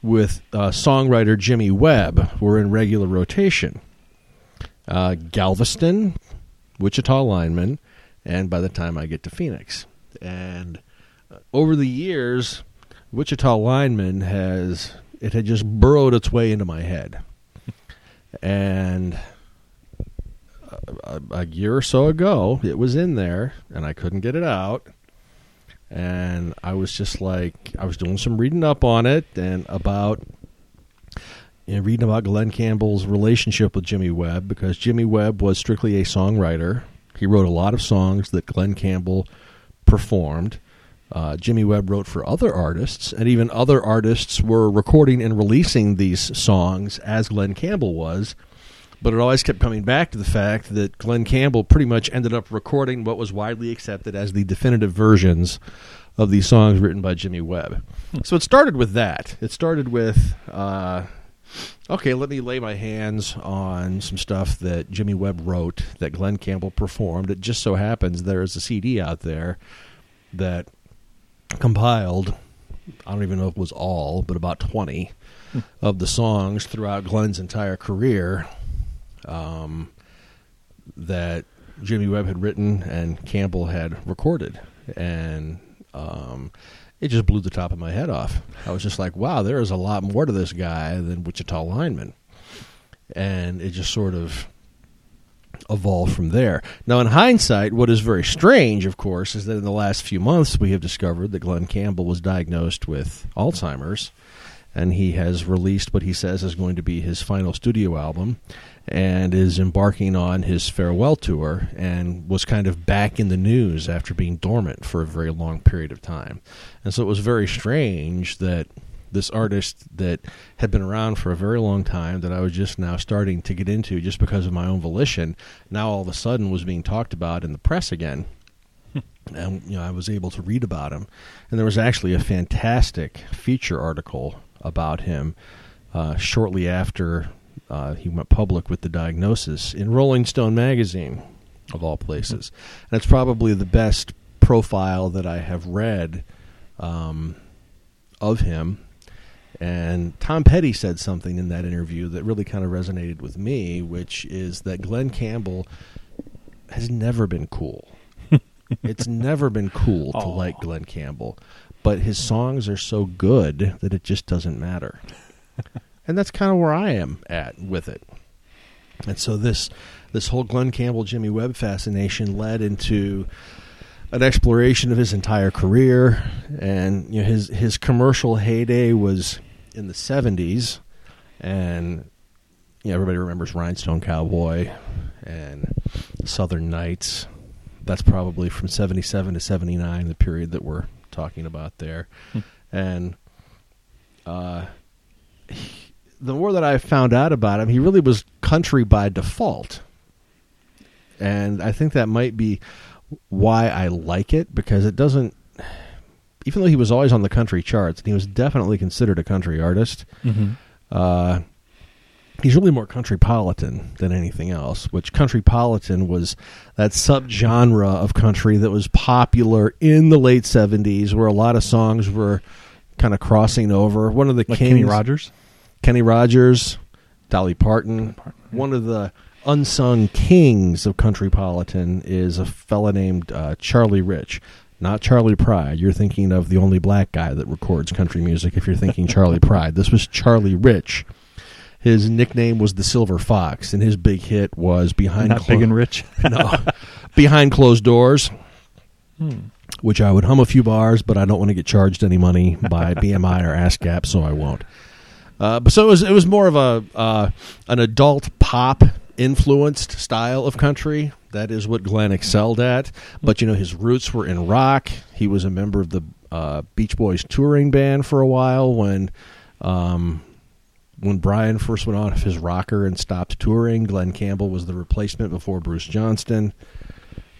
with uh, songwriter Jimmy Webb were in regular rotation uh, Galveston, Wichita lineman, and by the time I get to Phoenix. And uh, over the years, Wichita lineman has it had just burrowed its way into my head. And a, a year or so ago, it was in there, and I couldn't get it out. And I was just like, I was doing some reading up on it and about you know, reading about Glen Campbell's relationship with Jimmy Webb because Jimmy Webb was strictly a songwriter. He wrote a lot of songs that Glen Campbell performed. Uh, Jimmy Webb wrote for other artists, and even other artists were recording and releasing these songs as Glen Campbell was. But it always kept coming back to the fact that Glen Campbell pretty much ended up recording what was widely accepted as the definitive versions of these songs written by Jimmy Webb. So it started with that. It started with, uh, okay, let me lay my hands on some stuff that Jimmy Webb wrote that Glen Campbell performed. It just so happens there is a CD out there that compiled, I don't even know if it was all, but about 20 of the songs throughout Glen's entire career um, that Jimmy Webb had written and Campbell had recorded. And um, it just blew the top of my head off. I was just like, wow, there is a lot more to this guy than Wichita lineman. And it just sort of evolved from there. Now, in hindsight, what is very strange, of course, is that in the last few months we have discovered that Glen Campbell was diagnosed with Alzheimer's. And he has released what he says is going to be his final studio album and is embarking on his farewell tour and was kind of back in the news after being dormant for a very long period of time. And so it was very strange that this artist that had been around for a very long time that I was just now starting to get into just because of my own volition now all of a sudden was being talked about in the press again. Hmm. And you know I was able to read about him. And there was actually a fantastic feature article about him uh, shortly after uh, he went public with the diagnosis in Rolling Stone magazine of all places. And it's probably the best profile that I have read um, of him. And Tom Petty said something in that interview that really kind of resonated with me, which is that Glen Campbell has never been cool. it's never been cool to like Glen Campbell, but his songs are so good that it just doesn't matter. and that's kind of where I am at with it. And so this this whole Glen Campbell Jimmy Webb fascination led into an exploration of his entire career and you know his his commercial heyday was in the 70s and you know everybody remembers Rhinestone Cowboy and Southern Nights that's probably from 77 to 79 the period that we're talking about there Hmm. and uh he- the more that I found out about him he really was country by default and I think that might be why I like it because it doesn't. Even though he was always on the country charts, and he was definitely considered a country artist, Mm-hmm. uh, he's really more countrypolitan than anything else. Which countrypolitan was that subgenre of country that was popular in the late '70s, where a lot of songs were kind of crossing over. One of the Like kings, Kenny Rogers. Kenny Rogers, Dolly Parton. One of the unsung kings of countrypolitan is a fella named uh, Charlie Rich. Not Charley Pride. You're thinking of the only black guy that records country music if you're thinking Charley Pride. This was Charlie Rich. His nickname was the Silver Fox, and his big hit was Behind Not Clo- big and rich. no, Behind Closed Doors, Hmm. which I would hum a few bars, but I don't want to get charged any money by BMI or ASCAP, so I won't. Uh, but so it was, it was more of a uh, an adult pop influenced style of country. That is what Glen excelled at. But you know, his roots were in rock. He was a member of the uh, Beach Boys touring band for a while when. Um, when Brian first went off his rocker and stopped touring, Glen Campbell was the replacement before Bruce Johnston.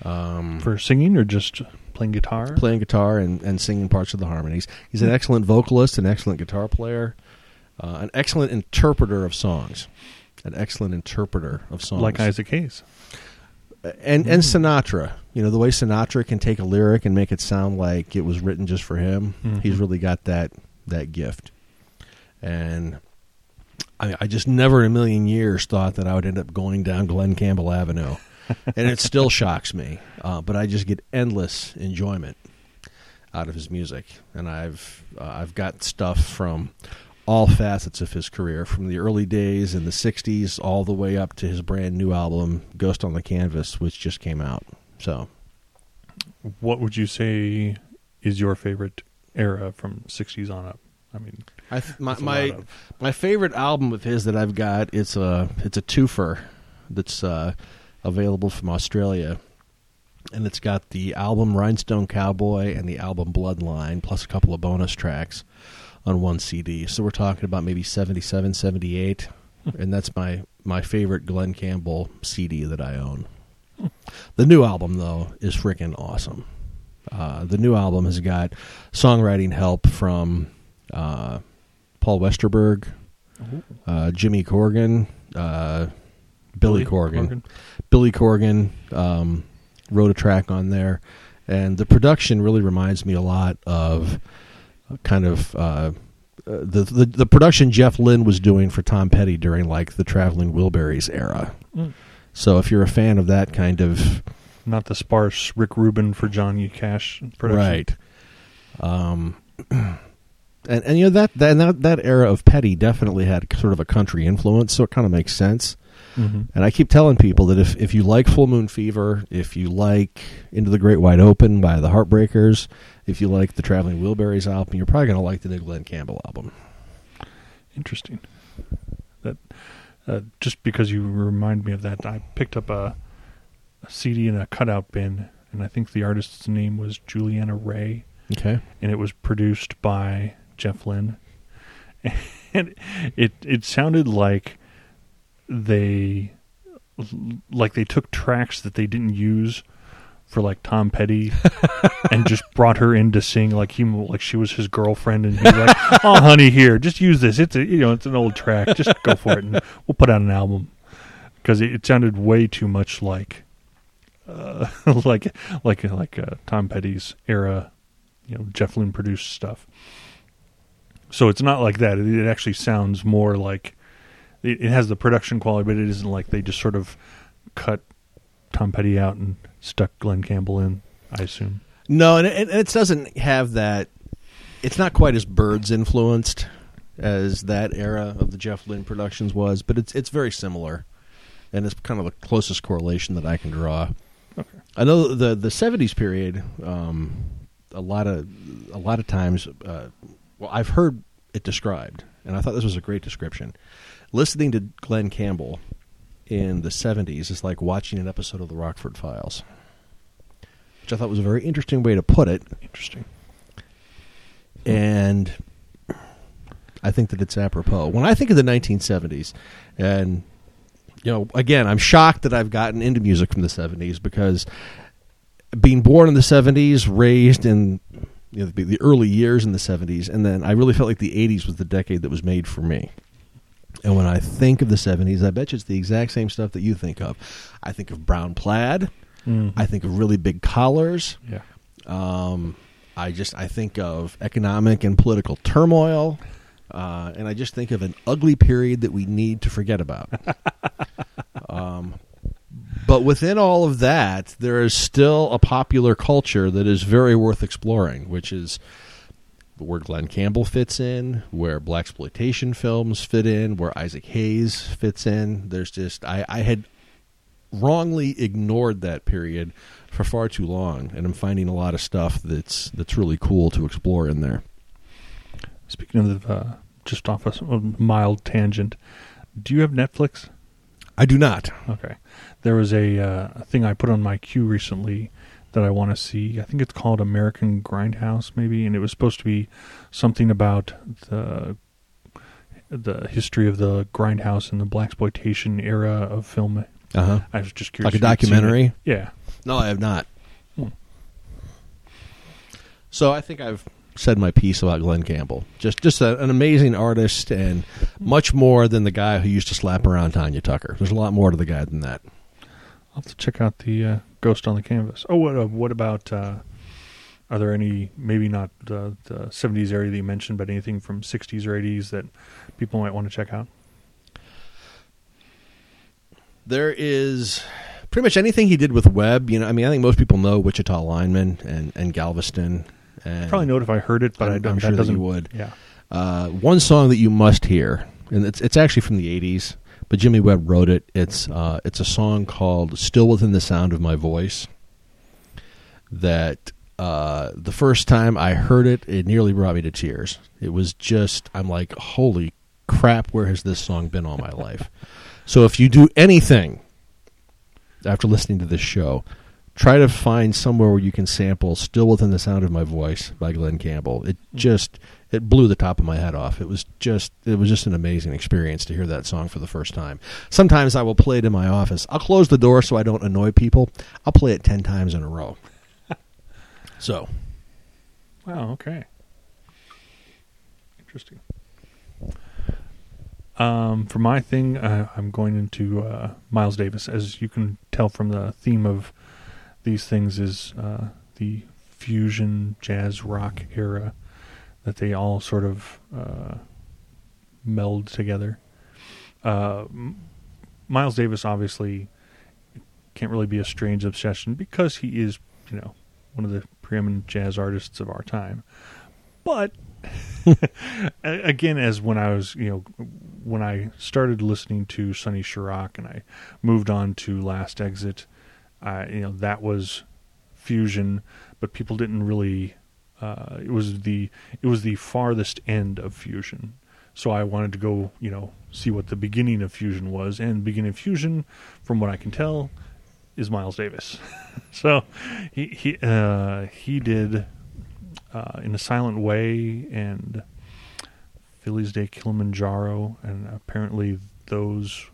Um, For singing or just playing guitar? playing guitar and, and singing parts of the harmonies. He's an excellent vocalist, an excellent guitar player, uh, an excellent interpreter of songs. An excellent interpreter of songs. like Isaac Hayes. and and Sinatra. You know the way Sinatra can take a lyric and make it sound like it was written just for him. Mhm. He's really got that that gift. And I, I just never in a million years thought that I would end up going down Glen Campbell Avenue, and it still shocks me. Uh, but I just get endless enjoyment out of his music, and I've uh, I've got stuff from all facets of his career, from the early days in the '60s all the way up to his brand new album "Ghost on the Canvas," which just came out. So What would you say is your favorite era from 60s on up? I mean, I th- my my, of- my favorite album of his that I've got it's a it's a twofer that's uh, available from Australia, and it's got the album Rhinestone Cowboy and the album Bloodline plus a couple of bonus tracks on one CD. So we're talking about maybe 77, 78, and that's my my favorite Glen Campbell CD that I own. The new album though is freaking awesome. Uh, the new album has got songwriting help from uh, Paul Westerberg, uh, Jimmy Corgan, uh, Billy, Corgan. Billy Corgan um, wrote a track on there, and the production really reminds me a lot of uh, kind of uh, uh, the, the the production Jeff Lynne was doing for Tom Petty during like the Traveling Wilburys era. Mm. So if you're a fan of that kind of Not the sparse Rick Rubin for Johnny Cash production. Right. Um, and and you know that that that, era of Petty definitely had sort of a country influence, so it kind of makes sense. hmm And I keep telling people that if if you like Full Moon Fever, if you like Into the Great Wide Open by the Heartbreakers, if you like the Traveling Wilburys album, you're probably going to like the new Glen Campbell album. Interesting. That uh, just because you remind me of that, I picked up a, a CD in a cutout bin, and I think the artist's name was Julianna Raye, Okay. and it was produced by Jeff Lynne. And it it sounded like they like they took tracks that they didn't use for like Tom Petty and just brought her in to sing like he like she was his girlfriend and he's like, "Oh, honey, here, just use this. It's a you know it's an old track. Just go for it, and we'll put out an album." Because it, it sounded way too much like, uh, like like like uh, Tom Petty's era, you know, Jeff Lynne produced stuff. So it's not like that. It, it actually sounds more like it, it has the production quality, but it isn't like they just sort of cut Tom Petty out and stuck Glen Campbell in. I assume. No, and it, it doesn't have that. It's not quite as Byrds influenced as that era of the Jeff Lynne productions was, but it's it's very similar, and it's kind of the closest correlation that I can draw. Okay. I know the the seventies period. Um, a lot of a lot of times, uh, well, I've heard it described, and I thought this was a great description. Listening to Glen Campbell in the seventies is like watching an episode of the Rockford Files, which I thought was a very interesting way to put it Interesting. and I think that it's apropos. When I think of the 1970s, and you know, again, I'm shocked that I've gotten into music from the 70s because being born in the 70s, raised in you know, the, the early years in the 70s, and then I really felt like the 80s was the decade that was made for me. And when I think of the 70s, I bet you it's the exact same stuff that you think of. I think of brown plaid. Mhm. I think of really big collars. yeah. Um, I just I think of economic and political turmoil, uh, and I just think of an ugly period that we need to forget about. um, but within all of that, there is still a popular culture that is very worth exploring, which is where Glen Campbell fits in, where blaxploitation films fit in, where Isaac Hayes fits in. There's just I, I had wrongly ignored that period for far too long, and I'm finding a lot of stuff that's that's really cool to explore in there. Speaking of uh, just off a mild tangent, do you have Netflix? I do not. Okay. There was a, uh, a thing I put on my queue recently that I want to see. I think it's called American Grindhouse, maybe, and it was supposed to be something about the the history of the grindhouse and the blaxploitation era of film. Uh huh. I was just curious. Like a if you'd seen it. documentary. Yeah. No, I have not. Hmm. So I think I've said my piece about Glen Campbell. Just just a, an amazing artist, and much more than the guy who used to slap around Tanya Tucker. There's a lot more to the guy than that. I'll have to check out the uh, Ghost on the Canvas. Oh, what, uh, what about? Uh, are there any, maybe not the, the 70s area that you mentioned, but anything from 60s or 80s that people might want to check out? There is pretty much anything he did with Webb. You know, I mean, I think most people know Wichita Lineman and, and Galveston. And Probably know it if I heard it, but I'm- I don't. I'm sure that doesn't. you would. Yeah. Uh, one song that you must hear, and it's it's actually from the '80s, but Jimmy Webb wrote it. It's uh, it's a song called "Still Within the Sound of My Voice." That uh, the first time I heard it, it nearly brought me to tears. It was just I'm like, holy crap, where has this song been all my life? so if you do anything after listening to this show, try to find somewhere where you can sample "Still Within the Sound of My Voice" by Glen Campbell. It just it blew the top of my head off. It was just it was just an amazing experience to hear that song for the first time. Sometimes I will play it in my office. I'll close the door so I don't annoy people. I'll play it 10 times in a row. so, Wow. Okay. Interesting. Um, for my thing, uh, I'm going into uh, Miles Davis. As you can tell from the theme of these things, is uh, the fusion jazz rock era that they all sort of uh, meld together. Uh, Miles Davis obviously can't really be a strange obsession because he is, you know, one of the preeminent jazz artists of our time. But again, as when I was, you know, when I started listening to Sonny Sharrock and I moved on to Last Exit, I, you know, that was fusion, but people didn't really. Uh, it was the it was the farthest end of fusion. So I wanted to go, you know, see what the beginning of fusion was, and beginning of fusion, from what I can tell, is Miles Davis. so he he uh, he did uh, in a silent way and Filles de Kilimanjaro, and apparently those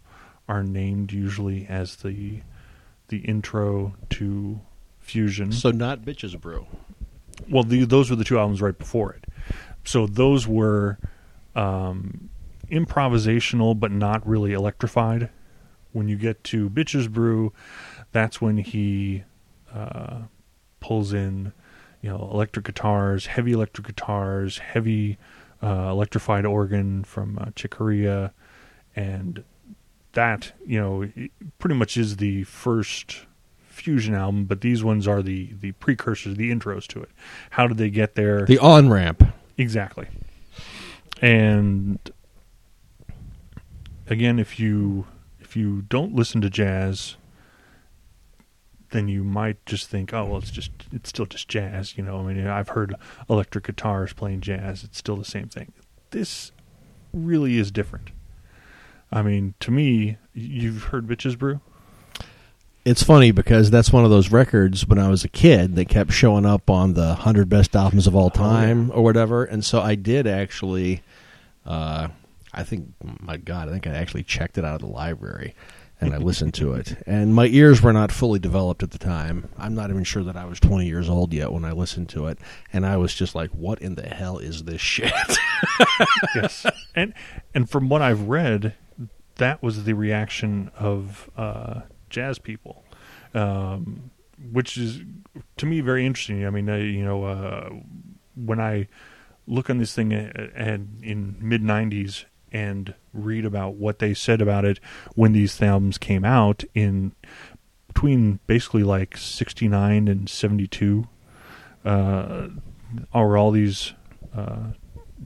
are named usually as the the intro to fusion. So not bitches brew. Well, the, those were the two albums right before it. So those were um, improvisational, but not really electrified. When you get to Bitches Brew, that's when he uh, pulls in, you know, electric guitars, heavy electric guitars, heavy uh, electrified organ from uh, Chick Corea, and that you know pretty much is the first fusion album, but these ones are the the precursors, the intros to it. How did they get there? The on ramp. Exactly. And again, if you if you don't listen to jazz, then you might just think, oh well, it's just it's still just jazz. You know, I mean, I've heard electric guitars playing jazz; it's still the same thing. This really is different. I mean, to me, you've heard Bitches Brew. It's funny because that's one of those records when I was a kid that kept showing up on the 100 best albums of all time or whatever. And so I did actually, uh, I think, my God, I think I actually checked it out of the library and I listened to it. And my ears were not fully developed at the time. I'm not even sure that I was 20 years old yet when I listened to it. And I was just like, what in the hell is this shit? yes. And and from what I've read, that was the reaction of uh, jazz people, um, which is to me very interesting. I mean, uh, you know, uh, when I look on this thing and in mid '90s and read about what they said about it when these albums came out in between basically like 69 and 72 uh, are all these uh,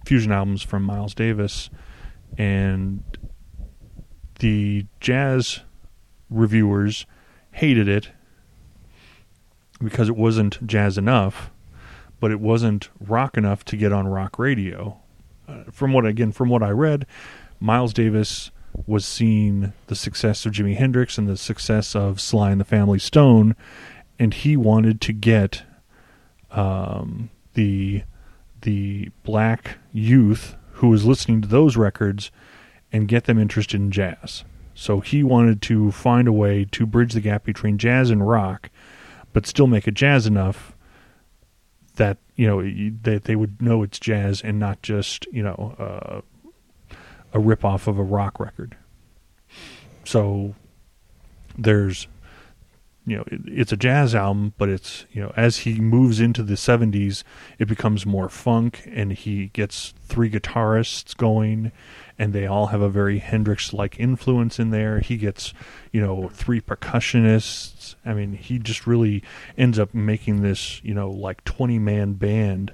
fusion albums from Miles Davis and the jazz reviewers hated it because it wasn't jazz enough, but it wasn't rock enough to get on rock radio. Uh, from what again, from what I read, Miles Davis was seeing the success of Jimi Hendrix and the success of Sly and the Family Stone, and he wanted to get um, the the black youth who was listening to those records and get them interested in jazz. So he wanted to find a way to bridge the gap between jazz and rock, but still make it jazz enough that you know that they would know it's jazz and not just you know uh, a rip off of a rock record. So there's you know it's a jazz album, but it's you know as he moves into the 70s, it becomes more funk, and he gets three guitarists going and they all have a very Hendrix like influence in there. He gets, you know, three percussionists. I mean, he just really ends up making this, you know, like 20 man band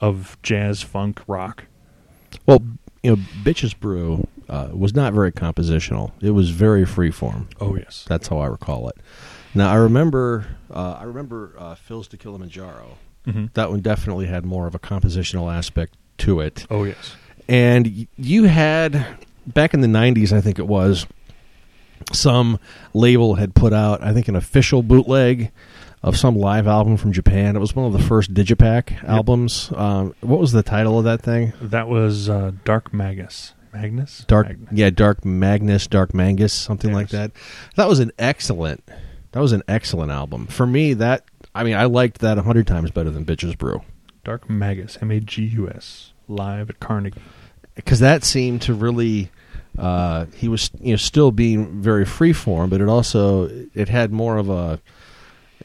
of jazz, funk, rock. Well, you know, Bitches Brew uh, was not very compositional. It was very freeform. Oh yes, that's how I recall it. Now I remember, uh, I remember uh, Filles de Kilimanjaro. Mm-hmm. That one definitely had more of a compositional aspect to it. Oh yes, and you had back in the 90s i think it was some label had put out i think an official bootleg of some live album from japan. It was one of the first digipack yep. albums. Um, what was the title of that thing? That was uh, dark magus. Magnus? Dark magnus. yeah dark magnus dark mangus something yes. like that. That was an excellent that was an excellent album. For me that i mean i liked that a hundred times better than bitches brew. Dark magus m-a-g-u-s live at carnegie because that seemed to really uh, he was you know still being very freeform, but it also it had more of a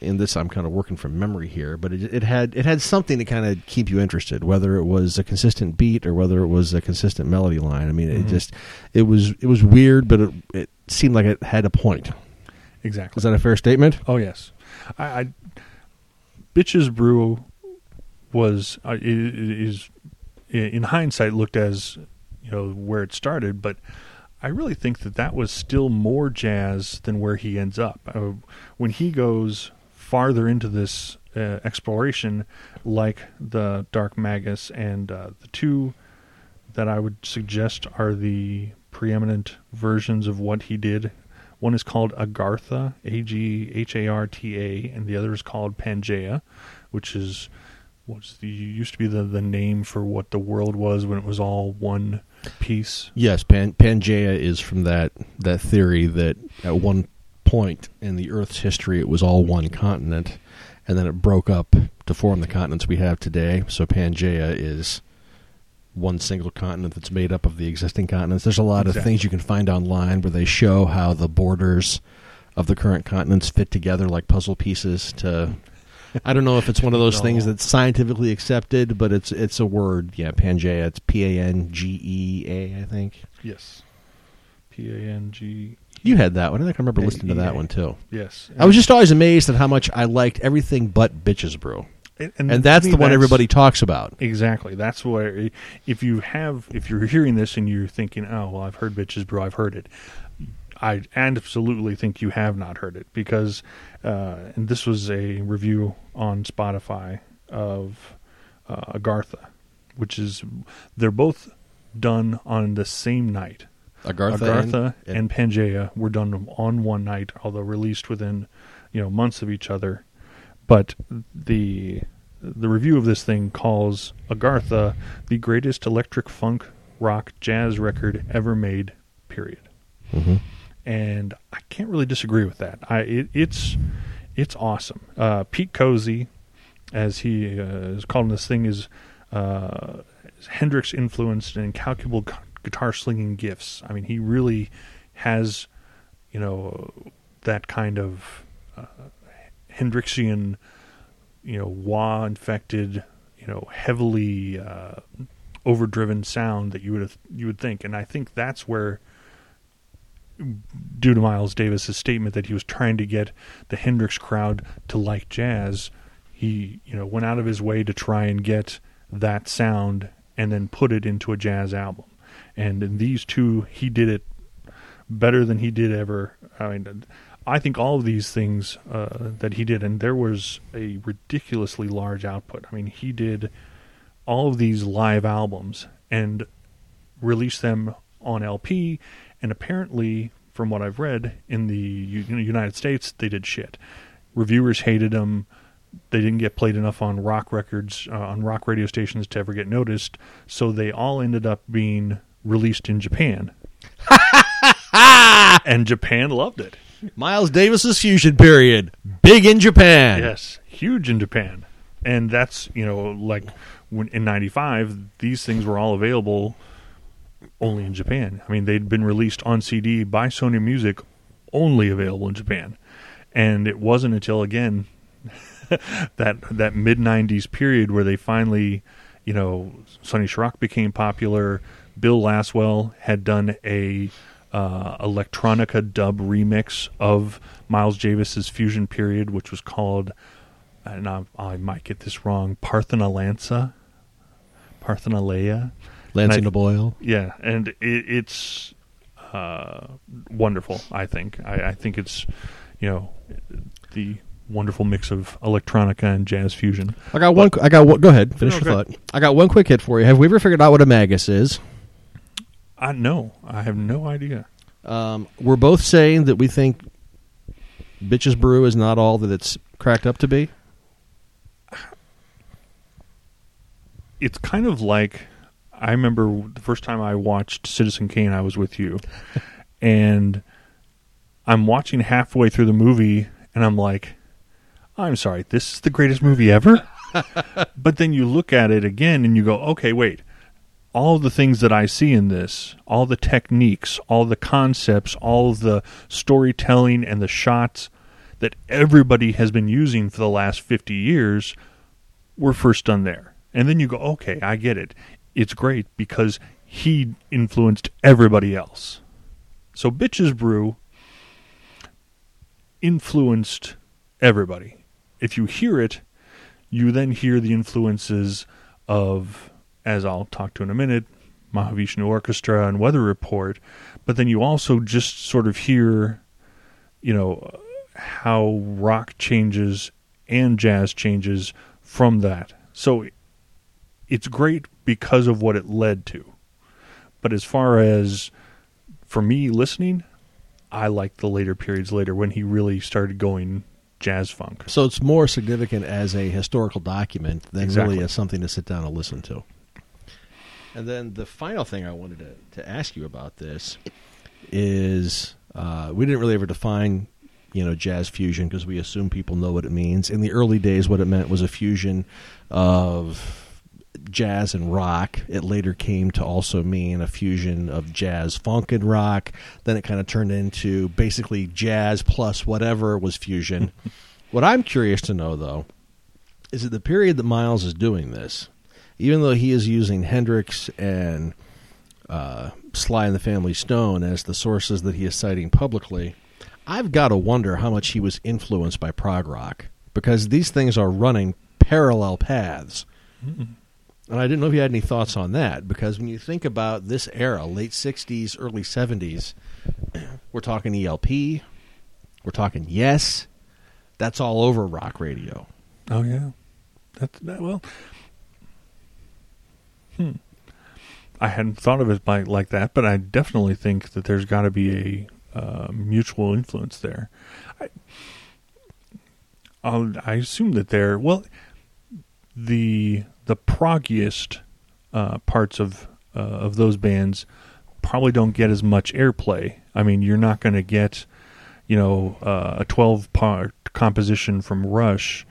in this I'm kind of working from memory here, but it, it had it had something to kind of keep you interested, whether it was a consistent beat or whether it was a consistent melody line. I mean, mm-hmm. it just it was it was weird, but it, it seemed like it had a point. Exactly. Is that a fair statement? Oh yes. I, I bitches brew was uh, is in hindsight looked as you know where it started, but I really think that that was still more jazz than where he ends up. Uh, when he goes farther into this uh, exploration, like the Dark Magus and uh, the two that I would suggest are the preeminent versions of what he did. One is called Agharta, A G H A R T A, and the other is called Pangaea, which is what's the used to be the, the name for what the world was when it was all one piece. Yes, Pan- Pangea is from that that theory that at one point in the Earth's history it was all one continent, and then it broke up to form the continents we have today. So Pangea is one single continent that's made up of the existing continents. There's a lot of things you can find online where they show how the borders of the current continents fit together like puzzle pieces to I don't know if it's one of those No. things that's scientifically accepted, but it's it's a word. Yeah, Pangea. It's P A N G E A, I think. Yes. P A N G. You had that one. I think I remember listening to that one too. Yes. I was just always amazed at how much I liked everything but Bitches Brew, and, and that's the one that's- everybody talks about. Exactly. That's where if you have if you're hearing this and you're thinking, "Oh, well, I've heard bitches brew. I've heard it." I absolutely think you have not heard it because uh, and this was a review on Spotify of uh, Agharta, which is they're both done on the same night. Agharta, Agharta and, and, Pangaea were done on one night, although released within you know months of each other. But the the review of this thing calls Agharta the greatest electric funk rock jazz record ever made. Period. Mhm. And I can't really disagree with that. I it, it's it's awesome. Uh, Pete Cosey, as he uh, is calling this thing, is uh, Hendrix influenced and incalculable gu- guitar slinging gifts. I mean, he really has, you know, that kind of uh, Hendrixian, you know, wah infected, you know, heavily uh, overdriven sound that you would you would think, and I think that's where. Due to Miles Davis's statement that he was trying to get the Hendrix crowd to like jazz, he you know went out of his way to try and get that sound and then put it into a jazz album. And in these two, he did it better than he did ever. I mean, I think all of these things uh, that he did, and there was a ridiculously large output. I mean, he did all of these live albums and released them on LP, and apparently, from what I've read, in the United States, they did shit. Reviewers hated them. They didn't get played enough on rock records, uh, on rock radio stations to ever get noticed. So they all ended up being released in Japan. and Japan loved it. Miles Davis's fusion period, big in Japan. Yes, huge in Japan, and that's you know like when in '95 these things were all available only in Japan. I mean they'd been released on CD by Sony Music, only available in Japan, and it wasn't until again that that mid '90s period where they finally, you know, Sonny Sharrock became popular. Bill Laswell had done a uh, electronica dub remix of Miles Davis's Fusion Period, which was called, and I, I might get this wrong, Parthena Parthena Lancing And I- Boyle. Yeah, and it, it's uh, wonderful. I think. I, I think it's, you know, the wonderful mix of electronica and jazz fusion. I got one. I got one. Go ahead. Finish No, your thought. I got one quick hit for you. Have we ever figured out what a magus is? I know. I have no idea. Um, we're both saying that we think Bitches Brew is not all that it's cracked up to be. It's kind of like I remember the first time I watched Citizen Kane. I was with you, and I'm watching halfway through the movie, and I'm like, "I'm sorry, this is the greatest movie ever." but then you look at it again, and you go, "Okay, wait." all the things that I see in this, all the techniques, all the concepts, all the storytelling and the shots that everybody has been using for the last 50 years were first done there. And then you go, okay, I get it. It's great because he influenced everybody else. So Bitches Brew influenced everybody. If you hear it, you then hear the influences of as I'll talk to in a minute, Mahavishnu Orchestra and Weather Report, but then you also just sort of hear, you know, how rock changes and jazz changes from that. So it's great because of what it led to. But as far as for me listening, I like the later periods later when he really started going jazz funk. So it's more significant as a historical document than Exactly. really as something to sit down and listen to. And then the final thing I wanted to, to ask you about this is uh, we didn't really ever define you know jazz fusion because we assume people know what it means. In the early days, what it meant was a fusion of jazz and rock. It later came to also mean a fusion of jazz, funk, and rock. Then it kind of turned into basically jazz plus whatever was fusion. what I'm curious to know, though, is that the period that Miles is doing this, even though he is using Hendrix and uh, Sly and the Family Stone as the sources that he is citing publicly, I've got to wonder how much he was influenced by prog rock because these things are running parallel paths. And I didn't know if you had any thoughts on that because when you think about this era, late 60s, early 70s, we're talking ELP, we're talking Yes. That's all over rock radio. Oh yeah, that's that. Well, hmm. I hadn't thought of it by, like that, but I definitely think that there's got to be a uh, mutual influence there. I, I'll, I assume that they're well, the the proggiest uh, parts of uh, of those bands probably don't get as much airplay. I mean, you're not going to get, you know, uh, a 12 part composition from Rush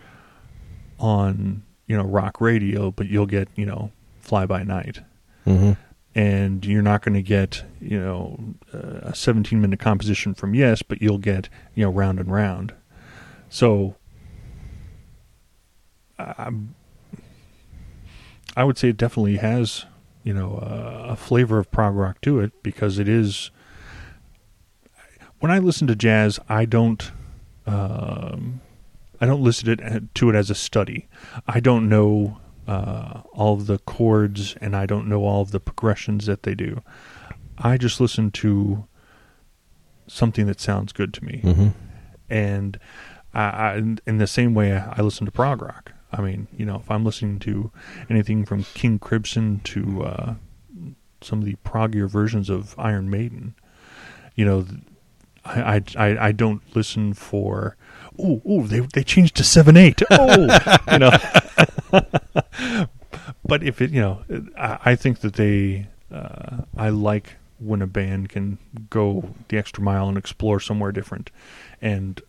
on you know rock radio, but you'll get you know Fly By Night, Mm-hmm. and you're not going to get you know uh, a 17 minute composition from Yes, but you'll get you know Round and Round. So, I, I would say it definitely has you know uh, a flavor of prog rock to it because it is. When I listen to jazz, I don't. Um, I don't listen it, to it as a study. I don't know uh, all of the chords and I don't know all of the progressions that they do. I just listen to something that sounds good to me, Mm-hmm. and I, I, in the same way, I listen to prog rock. I mean, you know, if I'm listening to anything from King Crimson to uh, some of the proggier versions of Iron Maiden, you know, I I, I, don't listen for oh oh they they changed to seven eight. Oh! You know. but if it you know, I, I think that they uh, I like when a band can go the extra mile and explore somewhere different, and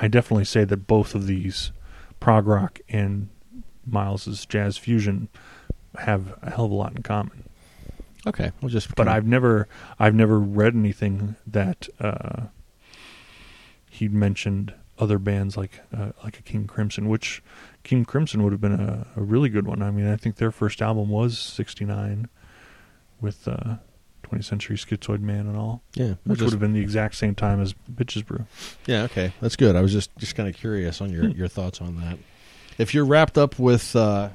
I definitely say that both of these prog rock and Miles's jazz fusion have a hell of a lot in common Okay, we'll just. but I've never I've never read anything that uh, he mentioned other bands like uh, like a King Crimson, which King Crimson would have been a, a really good one. I mean, I think their first album was '69 with uh, 20th Century Schizoid Man and all, yeah, which just, would have been the exact same time as Bitches Brew. yeah. Okay, that's good. I was just just kind of curious on your your thoughts on that. If you're wrapped up with uh,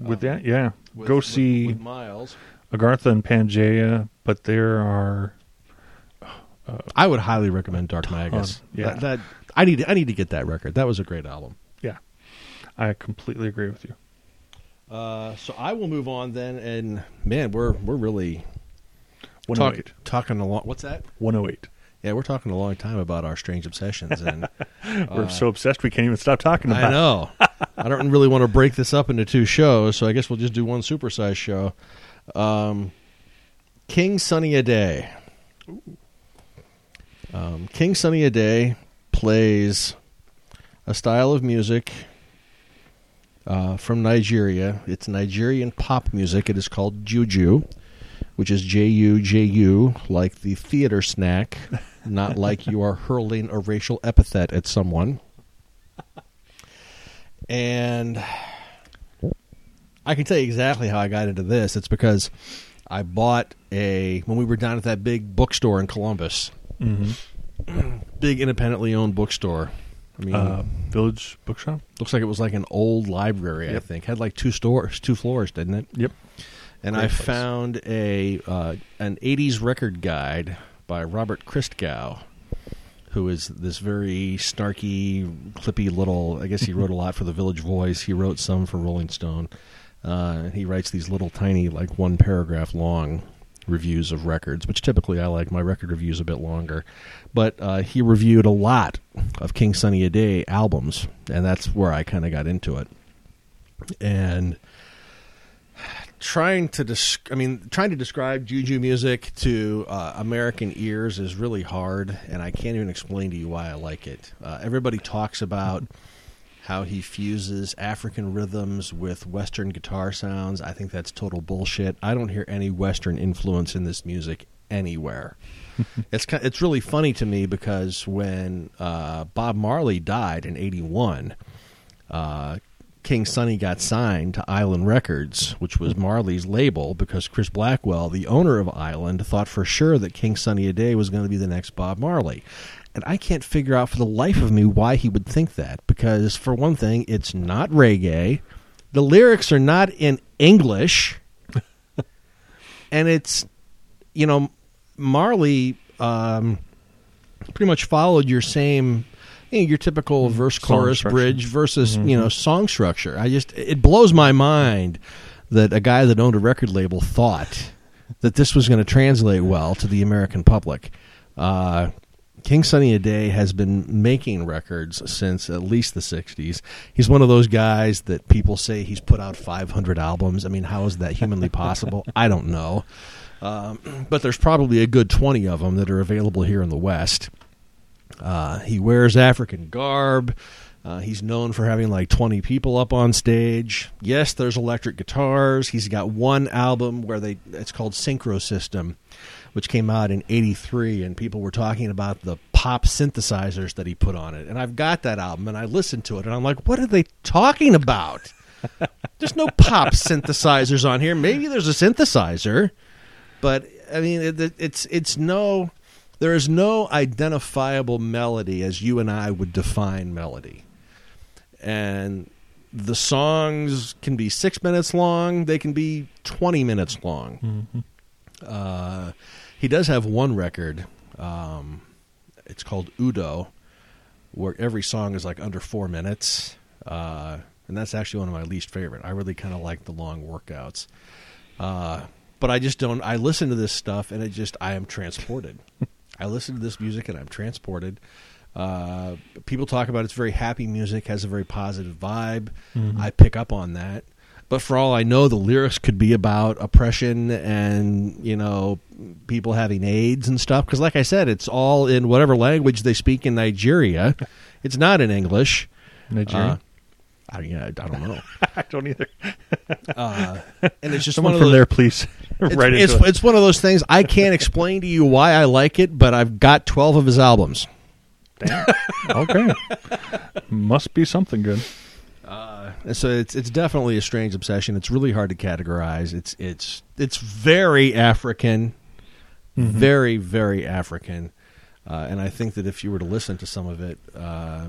With um, that, yeah, with- go see with Miles. Agharta and Pangaea, but there are I would highly recommend Dark Magus. yeah. that, that I need I need to get that record. That was a great album. Yeah, I completely agree with you. Uh, so I will move on then, and man, we're we're really talk, 108. talking a lot. What's that? 108. Yeah, we're talking a long time about our strange obsessions, and We're uh, so obsessed we can't even stop talking about I it. know. I don't really want to break this up into two shows, so I guess we'll just do one supersized show. Um, King Sunny Ade. Um, King Sunny Ade plays a style of music uh, from Nigeria. It's Nigerian pop music. It is called Juju, which is J U J U, like the theater snack, not like you are hurling a racial epithet at someone. And I can tell you exactly how I got into this. It's because I bought a when we were down at that big bookstore in Columbus, Mm-hmm. big independently owned bookstore. I mean, Uh, Village Bookshop. looks like it was like an old library. I think had like two stores, two floors, didn't it? Yep. And Great I place. found a uh, an '80s record guide by Robert Christgau, who is this very snarky, clippy little. I guess he wrote a lot for the Village Voice. He wrote some for Rolling Stone. Uh, he writes these little tiny, like one paragraph long reviews of records, which typically I like my record reviews a bit longer. But uh, he reviewed a lot of King Sunny Ade albums, and that's where I kind of got into it. And trying to dis- I mean, trying to describe juju music to uh, American ears is really hard, and I can't even explain to you why I like it. Uh, everybody talks about how he fuses African rhythms with Western guitar sounds. I think that's total bullshit. I don't hear any Western influence in this music anywhere. it's ki- it's really funny to me because when uh, Bob Marley died in '81, uh, King Sunny got signed to Island Records, which was Marley's label, because Chris Blackwell, the owner of Island, thought for sure that King Sunny Ade was going to be the next Bob Marley. And I can't figure out for the life of me why he would think that, because for one thing, it's not reggae. The lyrics are not in English. and it's, you know, Marley um, pretty much followed your same you know, your typical verse chorus bridge versus you Mhm. know song structure i just it blows my mind that a guy that owned a record label thought that this was going to translate well to the american public uh, king sunny ade has been making records since at least the 60s he's one of those guys that people say he's put out 500 albums i mean how is that humanly possible i don't know um, but there's probably a good 20 of them that are available here in the west uh, he wears African garb. Uh, he's known for having like 20 people up on stage. Yes, there's electric guitars. He's got one album where they it's called Synchro System, which came out in 83 and people were talking about the pop synthesizers that he put on it. And I've got that album and I listened to it and I'm like, what are they talking about? there's no pop synthesizers on here. Maybe there's a synthesizer, but I mean it, it's it's no there is no identifiable melody as you and I would define melody. And the songs can be six minutes long, they can be 20 minutes long. Mhm. Uh, he does have one record. Um, it's called Udo, where every song is like under four minutes. Uh, and that's actually one of my least favorite. I really kind of like the long workouts. Uh, but I just don't. I listen to this stuff and it just, I am transported. I listen to this music and I'm transported. Uh, people talk about it's very happy music, has a very positive vibe. Mhm. I pick up on that. But for all I know, the lyrics could be about oppression and you know people having AIDS and stuff. Because, like I said, it's all in whatever language they speak in Nigeria. It's not in English. Nigeria. Uh, I, yeah, I don't know. I don't either. Uh, and it's just Someone one of from those, there, please. It's, right it's, into it. it's one of those things I can't explain to you why I like it, but I've got twelve of his albums. Damn. okay. Must be something good. So it's it's definitely a strange obsession. It's really hard to categorize. It's it's it's very African, Mhm. very very African, uh, and I think that if you were to listen to some of it, uh,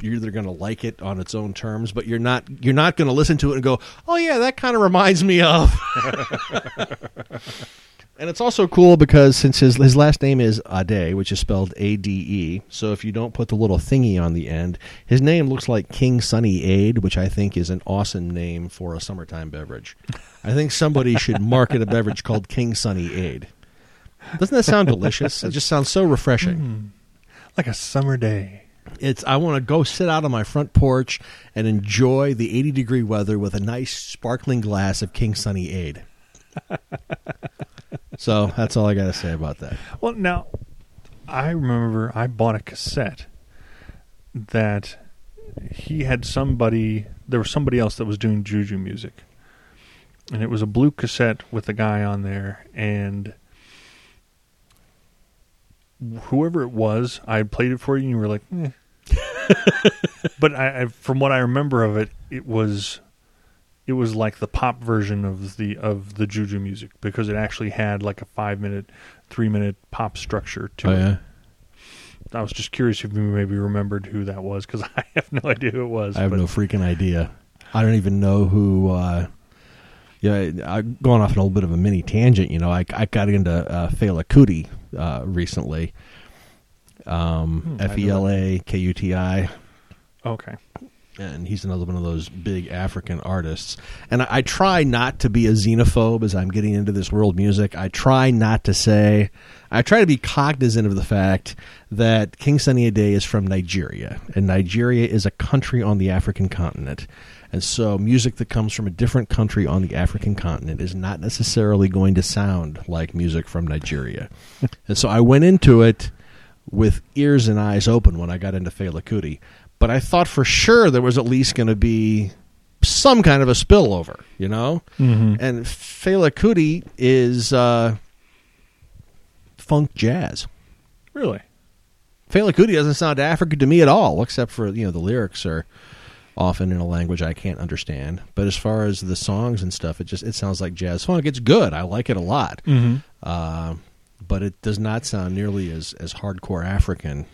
you're either going to like it on its own terms, but you're not you're not going to listen to it and go, oh yeah, that kind of reminds me of. And it's also cool because since his his last name is Ade, which is spelled A D E, so if you don't put the little thingy on the end, his name looks like King Sunny Aid, which I think is an awesome name for a summertime beverage. I think somebody should market a beverage called King Sunny Aid. Doesn't that sound delicious? It just sounds so refreshing. Mm. Like a summer day. It's I want to go sit out on my front porch and enjoy the 80 degree weather with a nice sparkling glass of King Sunny Aid. so that's all I got to say about that. Well, now, I remember I bought a cassette that he had somebody, there was somebody else that was doing juju music. And it was a blue cassette with a guy on there. And whoever it was, I played it for you and you were like, eh. but I, I, from what I remember of it, it was. It was like the pop version of the of the juju music because it actually had like a five minute three minute pop structure to Oh it. yeah, I was just curious if you maybe remembered who that was because I have no idea who it was. I have but no freaking idea. I don't even know who. Uh, yeah, I going off on a little bit of a mini tangent. You know, I I got into uh, Fela Kuti uh, recently. Um, Hmm, F E L A K U T I. okay, and he's another one of those big African artists. And I, I try not to be a xenophobe as I'm getting into this world music. I try not to say. I try to be cognizant of the fact that King Sunny Ade is from Nigeria, and Nigeria is a country on the African continent. And so, music that comes from a different country on the African continent is not necessarily going to sound like music from Nigeria. and so, I went into it with ears and eyes open when I got into Fela Kuti but I thought for sure there was at least going to be some kind of a spillover, you know. Mm-hmm. And Fela Kuti is uh, funk jazz. Really? Fela Kuti doesn't sound African to me at all, except for you know the lyrics are often in a language I can't understand. But as far as the songs and stuff, it just it sounds like jazz funk. It's good. I like it a lot. Mm-hmm. Uh, but it does not sound nearly as as hardcore African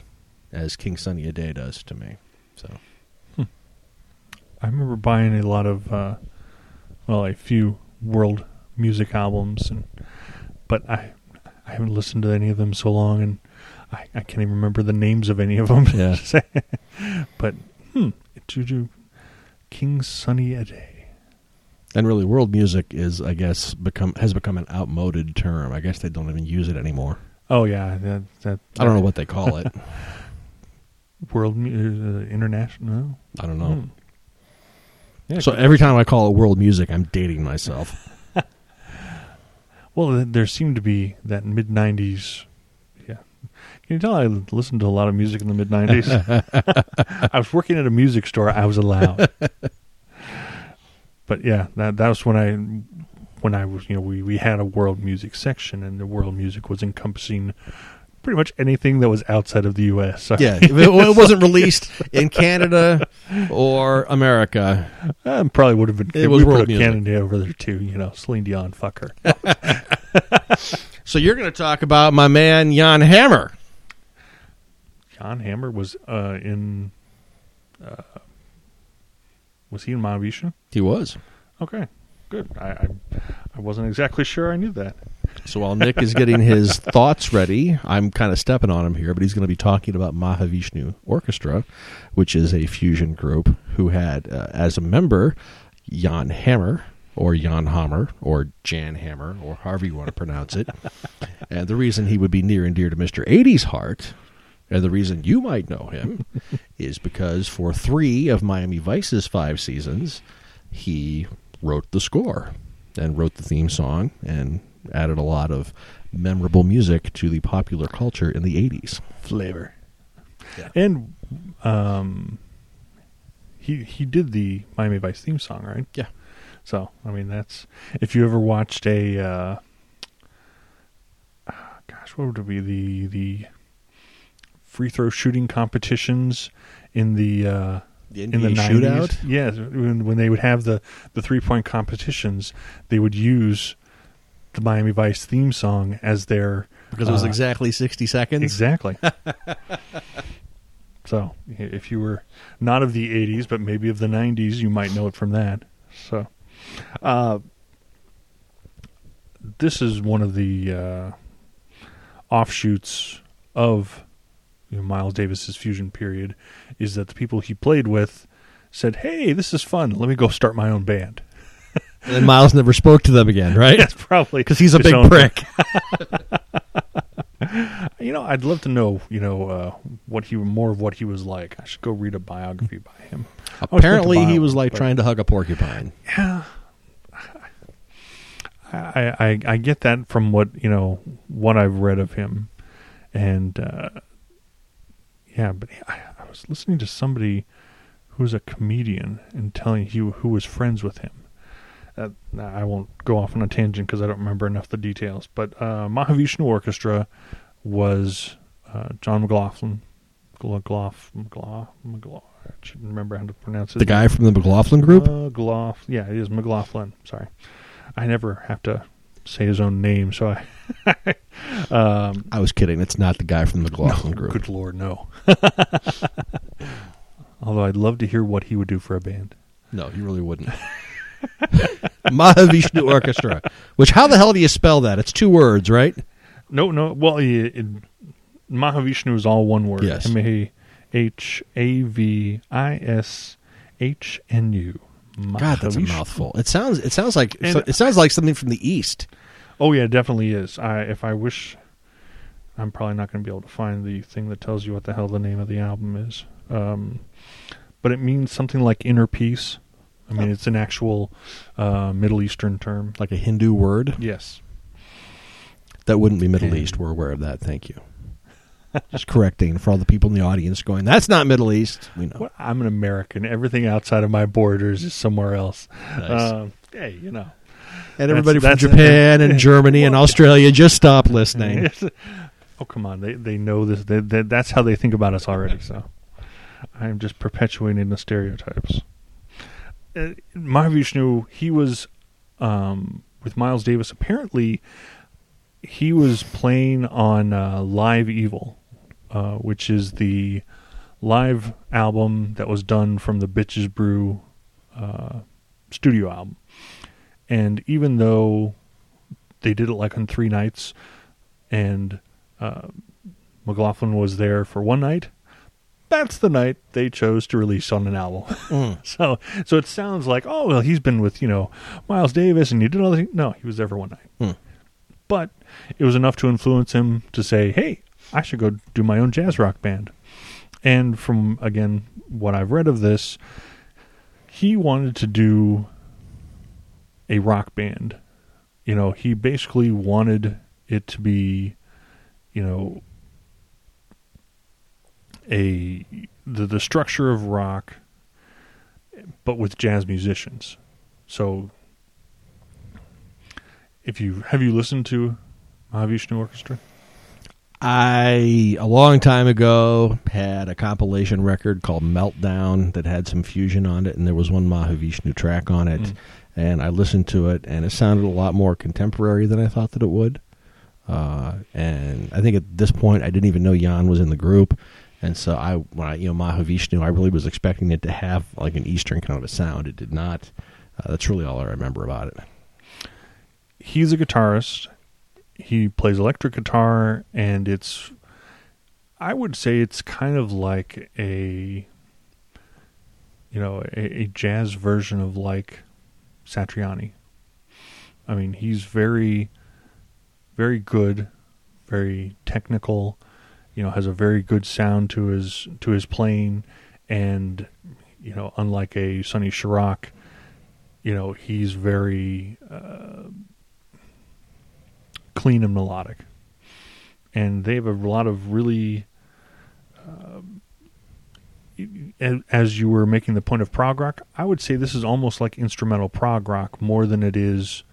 as King Sunny Ade does to me. So I remember buying a lot of, uh, well, a few world music albums, and but I, I haven't listened to any of them so long, and I, I can't even remember the names of any of them. Yeah. but hmm, Juju, King Sunny Ade. And really, world music is, I guess, become has become an outmoded term. I guess they don't even use it anymore. Oh yeah, that that. I don't know what they call it. world uh, international. I don't know. Hmm. Yeah, So every time I call it world music, I'm dating myself. Well, there seemed to be that mid '90s. Yeah, can you tell I listened to a lot of music in the mid '90s? I was working at a music store. I was allowed. but yeah, that that was when I when I was you know we we had a world music section, and the world music was encompassing pretty much anything that was outside of the U.S. Yeah, it, it wasn't released in Canada or America. I probably would have been. It was we world put music. Canada over there too. You know, Celine Dion, fuck her. So you're going to talk about my man Jan Hammer. John Hammer was uh, in. Uh, was he in Mahavishnu? He was. Okay, good. I, I I wasn't exactly sure I knew that. So while Nick is getting his thoughts ready, I'm kind of stepping on him here, but he's going to be talking about Mahavishnu Orchestra, which is a fusion group who had uh, as a member Jan Hammer or Jan Hammer or Jan Hammer or however you want to pronounce it. and the reason he would be near and dear to Mr. 80's heart and the reason you might know him is because for three of Miami Vice's five seasons, he wrote the score and wrote the theme song and added a lot of memorable music to the popular culture in the 80s. Flavor. Yeah. And um, he he did the Miami Vice theme song, right? Yeah. So I mean, that's if you ever watched a. Uh, gosh, what would it be the the free throw shooting competitions in the. Uh, The in the NBA 90s. shootout? Yes, when, when they would have the, the three point competitions, they would use the Miami Vice theme song as their Because it was uh, exactly 60 seconds. exactly. so if you were not of the '80s, but maybe of the '90s, you might know it from that. So, uh, this is one of the uh, offshoots of you know, Miles Davis's fusion period. Is that the people he played with said, "Hey, this is fun. Let me go start my own band." And then Miles never spoke to them again, right? That's probably Because he's a big prick. You know, I'd love to know, you know, uh, what he more of what he was like. I should go read a biography by him. I was meant to Apparently, he was like trying to hug a porcupine. Yeah, I, I I get that from what you know what I've read of him, and uh, yeah, but I, I was listening to somebody who's a comedian and telling you who was friends with him. Uh, I won't go off on a tangent because I don't remember enough of the details. But uh, Mahavishnu Orchestra was uh, John McLaughlin, McLaugh, McLaugh, McLaugh. I shouldn't remember how to pronounce it. The guy from the McLaughlin group? McLaugh. Yeah, it is McLaughlin. Sorry, I never have to say his own name, so I. um, I was kidding. It's not the guy from the McLaughlin no, group. Good lord, no. Although I'd love to hear what he would do for a band. No, he really wouldn't. Mahavishnu Orchestra. Which, how the hell do you spell that? It's two words, right? No, no. Well, it, it, Mahavishnu is all one word. Yes. M A H A V I S H N U. God, that's a mouthful. It sounds. It sounds like. And- it sounds like something from the east. Oh yeah, it definitely is. I if I wish, I'm probably not going to be able to find the thing that tells you what the hell the name of the album is. Um, but it means something like inner peace. I mean, Oh. it's an actual uh, Middle Eastern term. like a Hindu word. Yes. That wouldn't be Middle And- East. We're aware of that. Thank you. Just correcting for all the people in the audience going, that's not Middle East. We know. Well, I'm an American. Everything outside of my borders is somewhere else. Nice. Um, hey, you know. and everybody that's- from that's- Japan and Germany and Australia, just stop listening. oh come on, they they know this. They, they, that's how they think about us already. So I'm just perpetuating the stereotypes. Uh, Mahavishnu, he was um, with Miles Davis. Apparently, he was playing on uh, Live Evil, uh, which is the live album that was done from the Bitches Brew uh, studio album. And even though they did it like on three nights, and uh, McLaughlin was there for one night. That's the night they chose to release on an album. Mm. so, so it sounds like, oh well, he's been with you know Miles Davis, and you did all the no, he was there for one night. Hmm. But it was enough to influence him to say, hey, I should go do my own jazz rock band. And from again what I've read of this, he wanted to do a rock band. You know, he basically wanted it to be, you know, a the the structure of rock, but with jazz musicians. So, if you have you listened to Mahavishnu Orchestra? I a long time ago had a compilation record called Meltdown that had some fusion on it, and there was one Mahavishnu track on it. Mm. And I listened to it, and it sounded a lot more contemporary than I thought that it would. Uh, and I think at this point, I didn't even know Jan was in the group, and so I, when I, you know, Mahavishnu, I really was expecting it to have like an Eastern kind of a sound. It did not. Uh, that's really all I remember about it. He's a guitarist. He plays electric guitar, and it's, I would say, it's kind of like a, you know, a, a jazz version of like Satriani. I mean, he's very, very good, very technical. You know, has a very good sound to his to his playing, and you know, unlike a Sonny Sharrock, you know, he's very uh, clean and melodic, and they have a lot of really. Uh, as you were making the point of prog rock, I would say this is almost like instrumental prog rock more than it is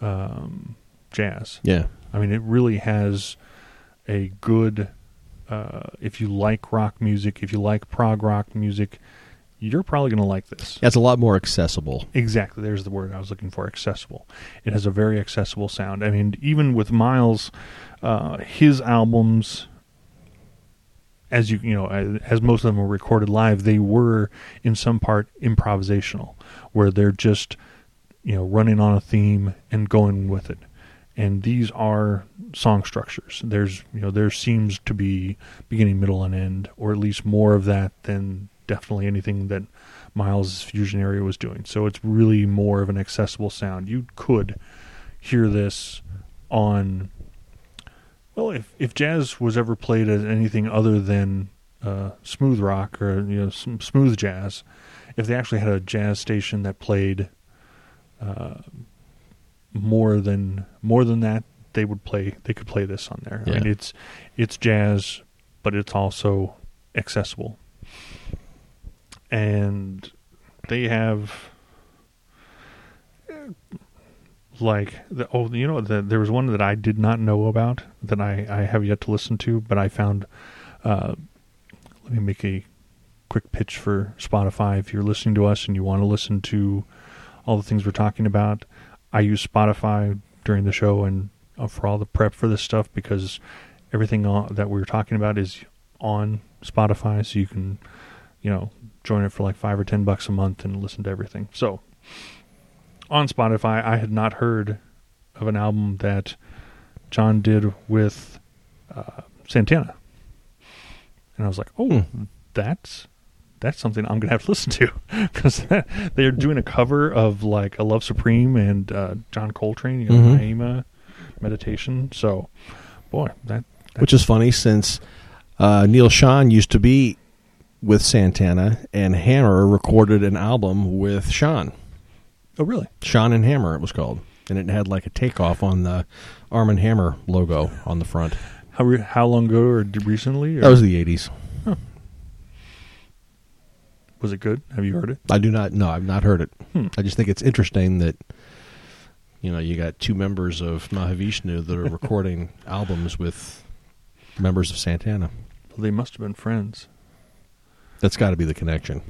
um, jazz. Yeah, I mean, it really has a good. Uh, if you like rock music, if you like prog rock music, you're probably going to like this. it's a lot more accessible. Exactly. There's the word I was looking for. Accessible. It has a very accessible sound. I mean, even with Miles, uh, his albums, as you you know, as most of them were recorded live, they were in some part improvisational, where they're just you know running on a theme and going with it. And these are song structures. There's you know there seems to be beginning, middle, and end, or at least more of that than definitely anything that Miles' fusion area was doing. So it's really more of an accessible sound. You could hear this on well, if if jazz was ever played as anything other than uh, smooth rock or you know some smooth jazz, if they actually had a jazz station that played uh, more than more than that, they would play. They could play this on there. I mean, it's it's jazz, but it's also accessible, and they have like the, oh you know the, there was one that I did not know about that I, I have yet to listen to but I found uh, let me make a quick pitch for Spotify if you're listening to us and you want to listen to all the things we're talking about I use Spotify during the show and uh, for all the prep for this stuff because everything that we're talking about is on Spotify so you can you know join it for like five or ten bucks a month and listen to everything so on Spotify, I had not heard of an album that John did with uh, Santana, and I was like, "Oh, Hmm. that's that's something I'm gonna have to listen to because they're doing a cover of like a Love Supreme and uh, John Coltrane, you know, Mhm. Naima meditation. So, boy, that, that Which is funny since uh, Neal Schon used to be with Santana, and Hammer recorded an album with Schon. oh really? Schon and Hammer, it was called. And it had like a takeoff on the Arm and Hammer logo on the front. How re- how long ago or recently? Or That was the 80s. Was it good? Have you heard it? I do not know. I've not heard it. Hmm. I just think it's interesting that you know you got two members of Mahavishnu that are recording albums with members of Santana. Well, they must have been friends. That's got to be the connection.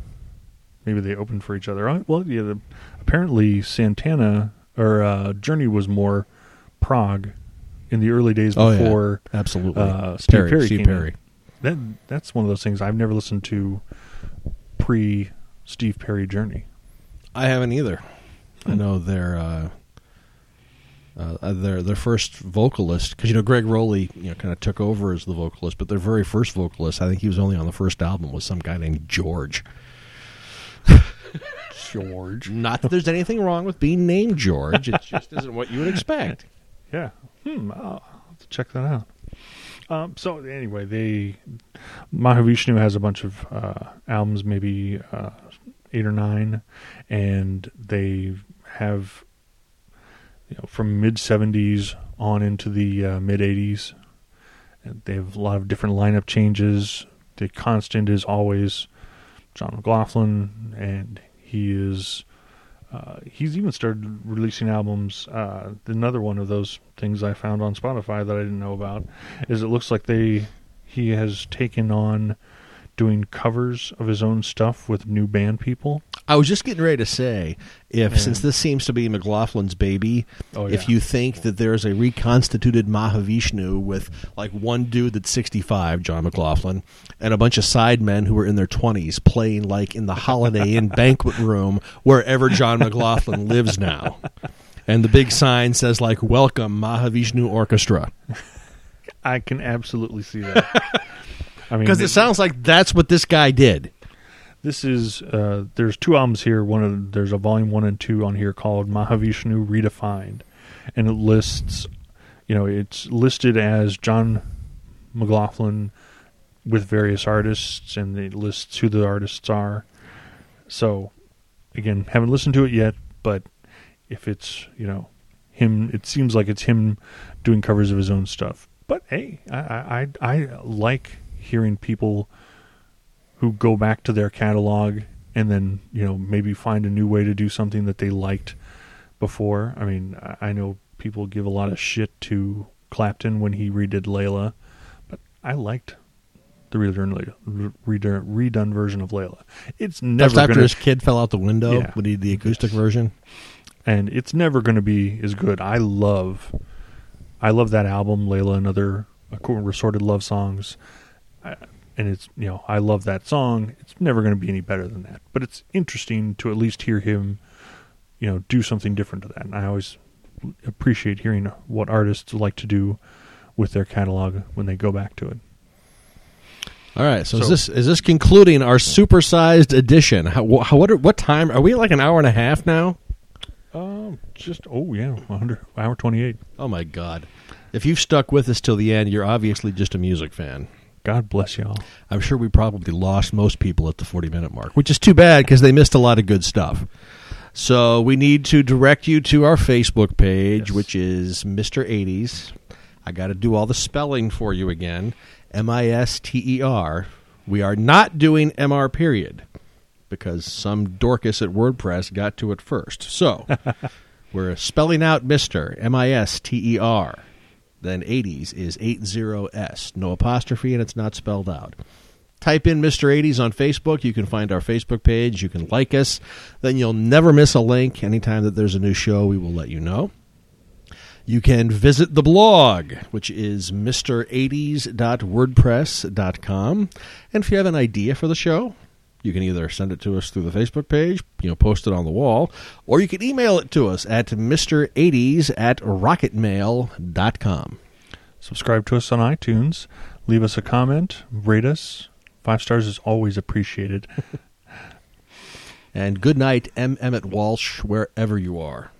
Maybe they opened for each other. Oh, Well, yeah. The, apparently, Santana or uh, Journey was more prog in the early days Oh, yeah. before Absolutely. uh, Steve Perry, Perry. Steve Perry. That that's one of those things I've never listened to pre Steve Perry Journey. I haven't either. I Hmm. know their uh, uh, their their first vocalist because you know Gregg Rolie you know kind of took over as the vocalist, but their very first vocalist, I think he was only on the first album, was some guy named George. George. Not that there's anything wrong with being named George; it just isn't what you would expect. Yeah. Hmm. I'll have to check that out. Um, so anyway, they Mahavishnu has a bunch of uh, albums, maybe uh, eight or nine, and they have you know from mid '70s on into the uh, mid '80s. They have a lot of different lineup changes. The constant is always John McLaughlin, and he is uh, he's even started releasing albums. Uh, another one of those things I found on Spotify that I didn't know about is it looks like they he has taken on doing covers of his own stuff with new band people. I was just getting ready to say, if Yeah. since this seems to be McLaughlin's baby, Oh, if you think that there's a reconstituted Mahavishnu with like one dude that's 65, John McLaughlin, and a bunch of side men who are in their 20s playing like in the Holiday Inn banquet room wherever John McLaughlin lives now. And the big sign says like "Welcome Mahavishnu Orchestra" I can absolutely see that. I mean, because it sounds like that's what this guy did. this is uh, there's two albums here. One of there's a volume one and two on here called Mahavishnu Redefined, and it lists, you know, it's listed as John McLaughlin with various artists, and it lists who the artists are. So, again, haven't listened to it yet, but if it's you know him, it seems like it's him doing covers of his own stuff. But hey, I I, I I like hearing people who go back to their catalog and then you know maybe find a new way to do something that they liked before. I mean, I- know people give a lot of shit to Clapton when he redid Layla, but I liked the redone redone, redone version of Layla. It's never Just after gonna, his kid fell out the window Yeah. when he did the acoustic Yes. version. and it's never going to be as good. I love, I love that album, Layla and other uh, assorted love songs, and it's you know I love that song. It's never going to be any better than that, but it's interesting to at least hear him, you know, do something different to that. And I always appreciate hearing what artists like to do with their catalog when they go back to it. All right, so, is this is this concluding our supersized edition? How, how what are, what time are we? Like an hour and a half now? Um, just oh yeah, 100 hour twenty eight. Oh my god! If you've stuck with us till the end, you're obviously just a music fan. God bless y'all. I'm sure we probably lost most people at the 40 minute mark, which is too bad because they missed a lot of good stuff. So we need to direct you to our Facebook page, Yes. which is Mr. 80s. I got to do all the spelling for you again. M I S T E R. We are not doing MR period because some Dorcas at WordPress got to it first. So we're spelling out Mr. M I S T E R. Then 80s is 80S. No apostrophe and it's not spelled out. Type in Mr. 80s on Facebook. You can find our Facebook page. You can like us. Then you'll never miss a link. Anytime that there's a new show, we will let you know. You can visit the blog, which is mr80s.wordpress.com. And if you have an idea for the show, you can either send it to us through the Facebook page, you know, post it on the wall, or you can email it to us at mr80s at rocketmail.com. Subscribe to us on iTunes. Leave us a comment. Rate us. Five stars is always appreciated. And good night, M. Emmett Walsh, wherever you are.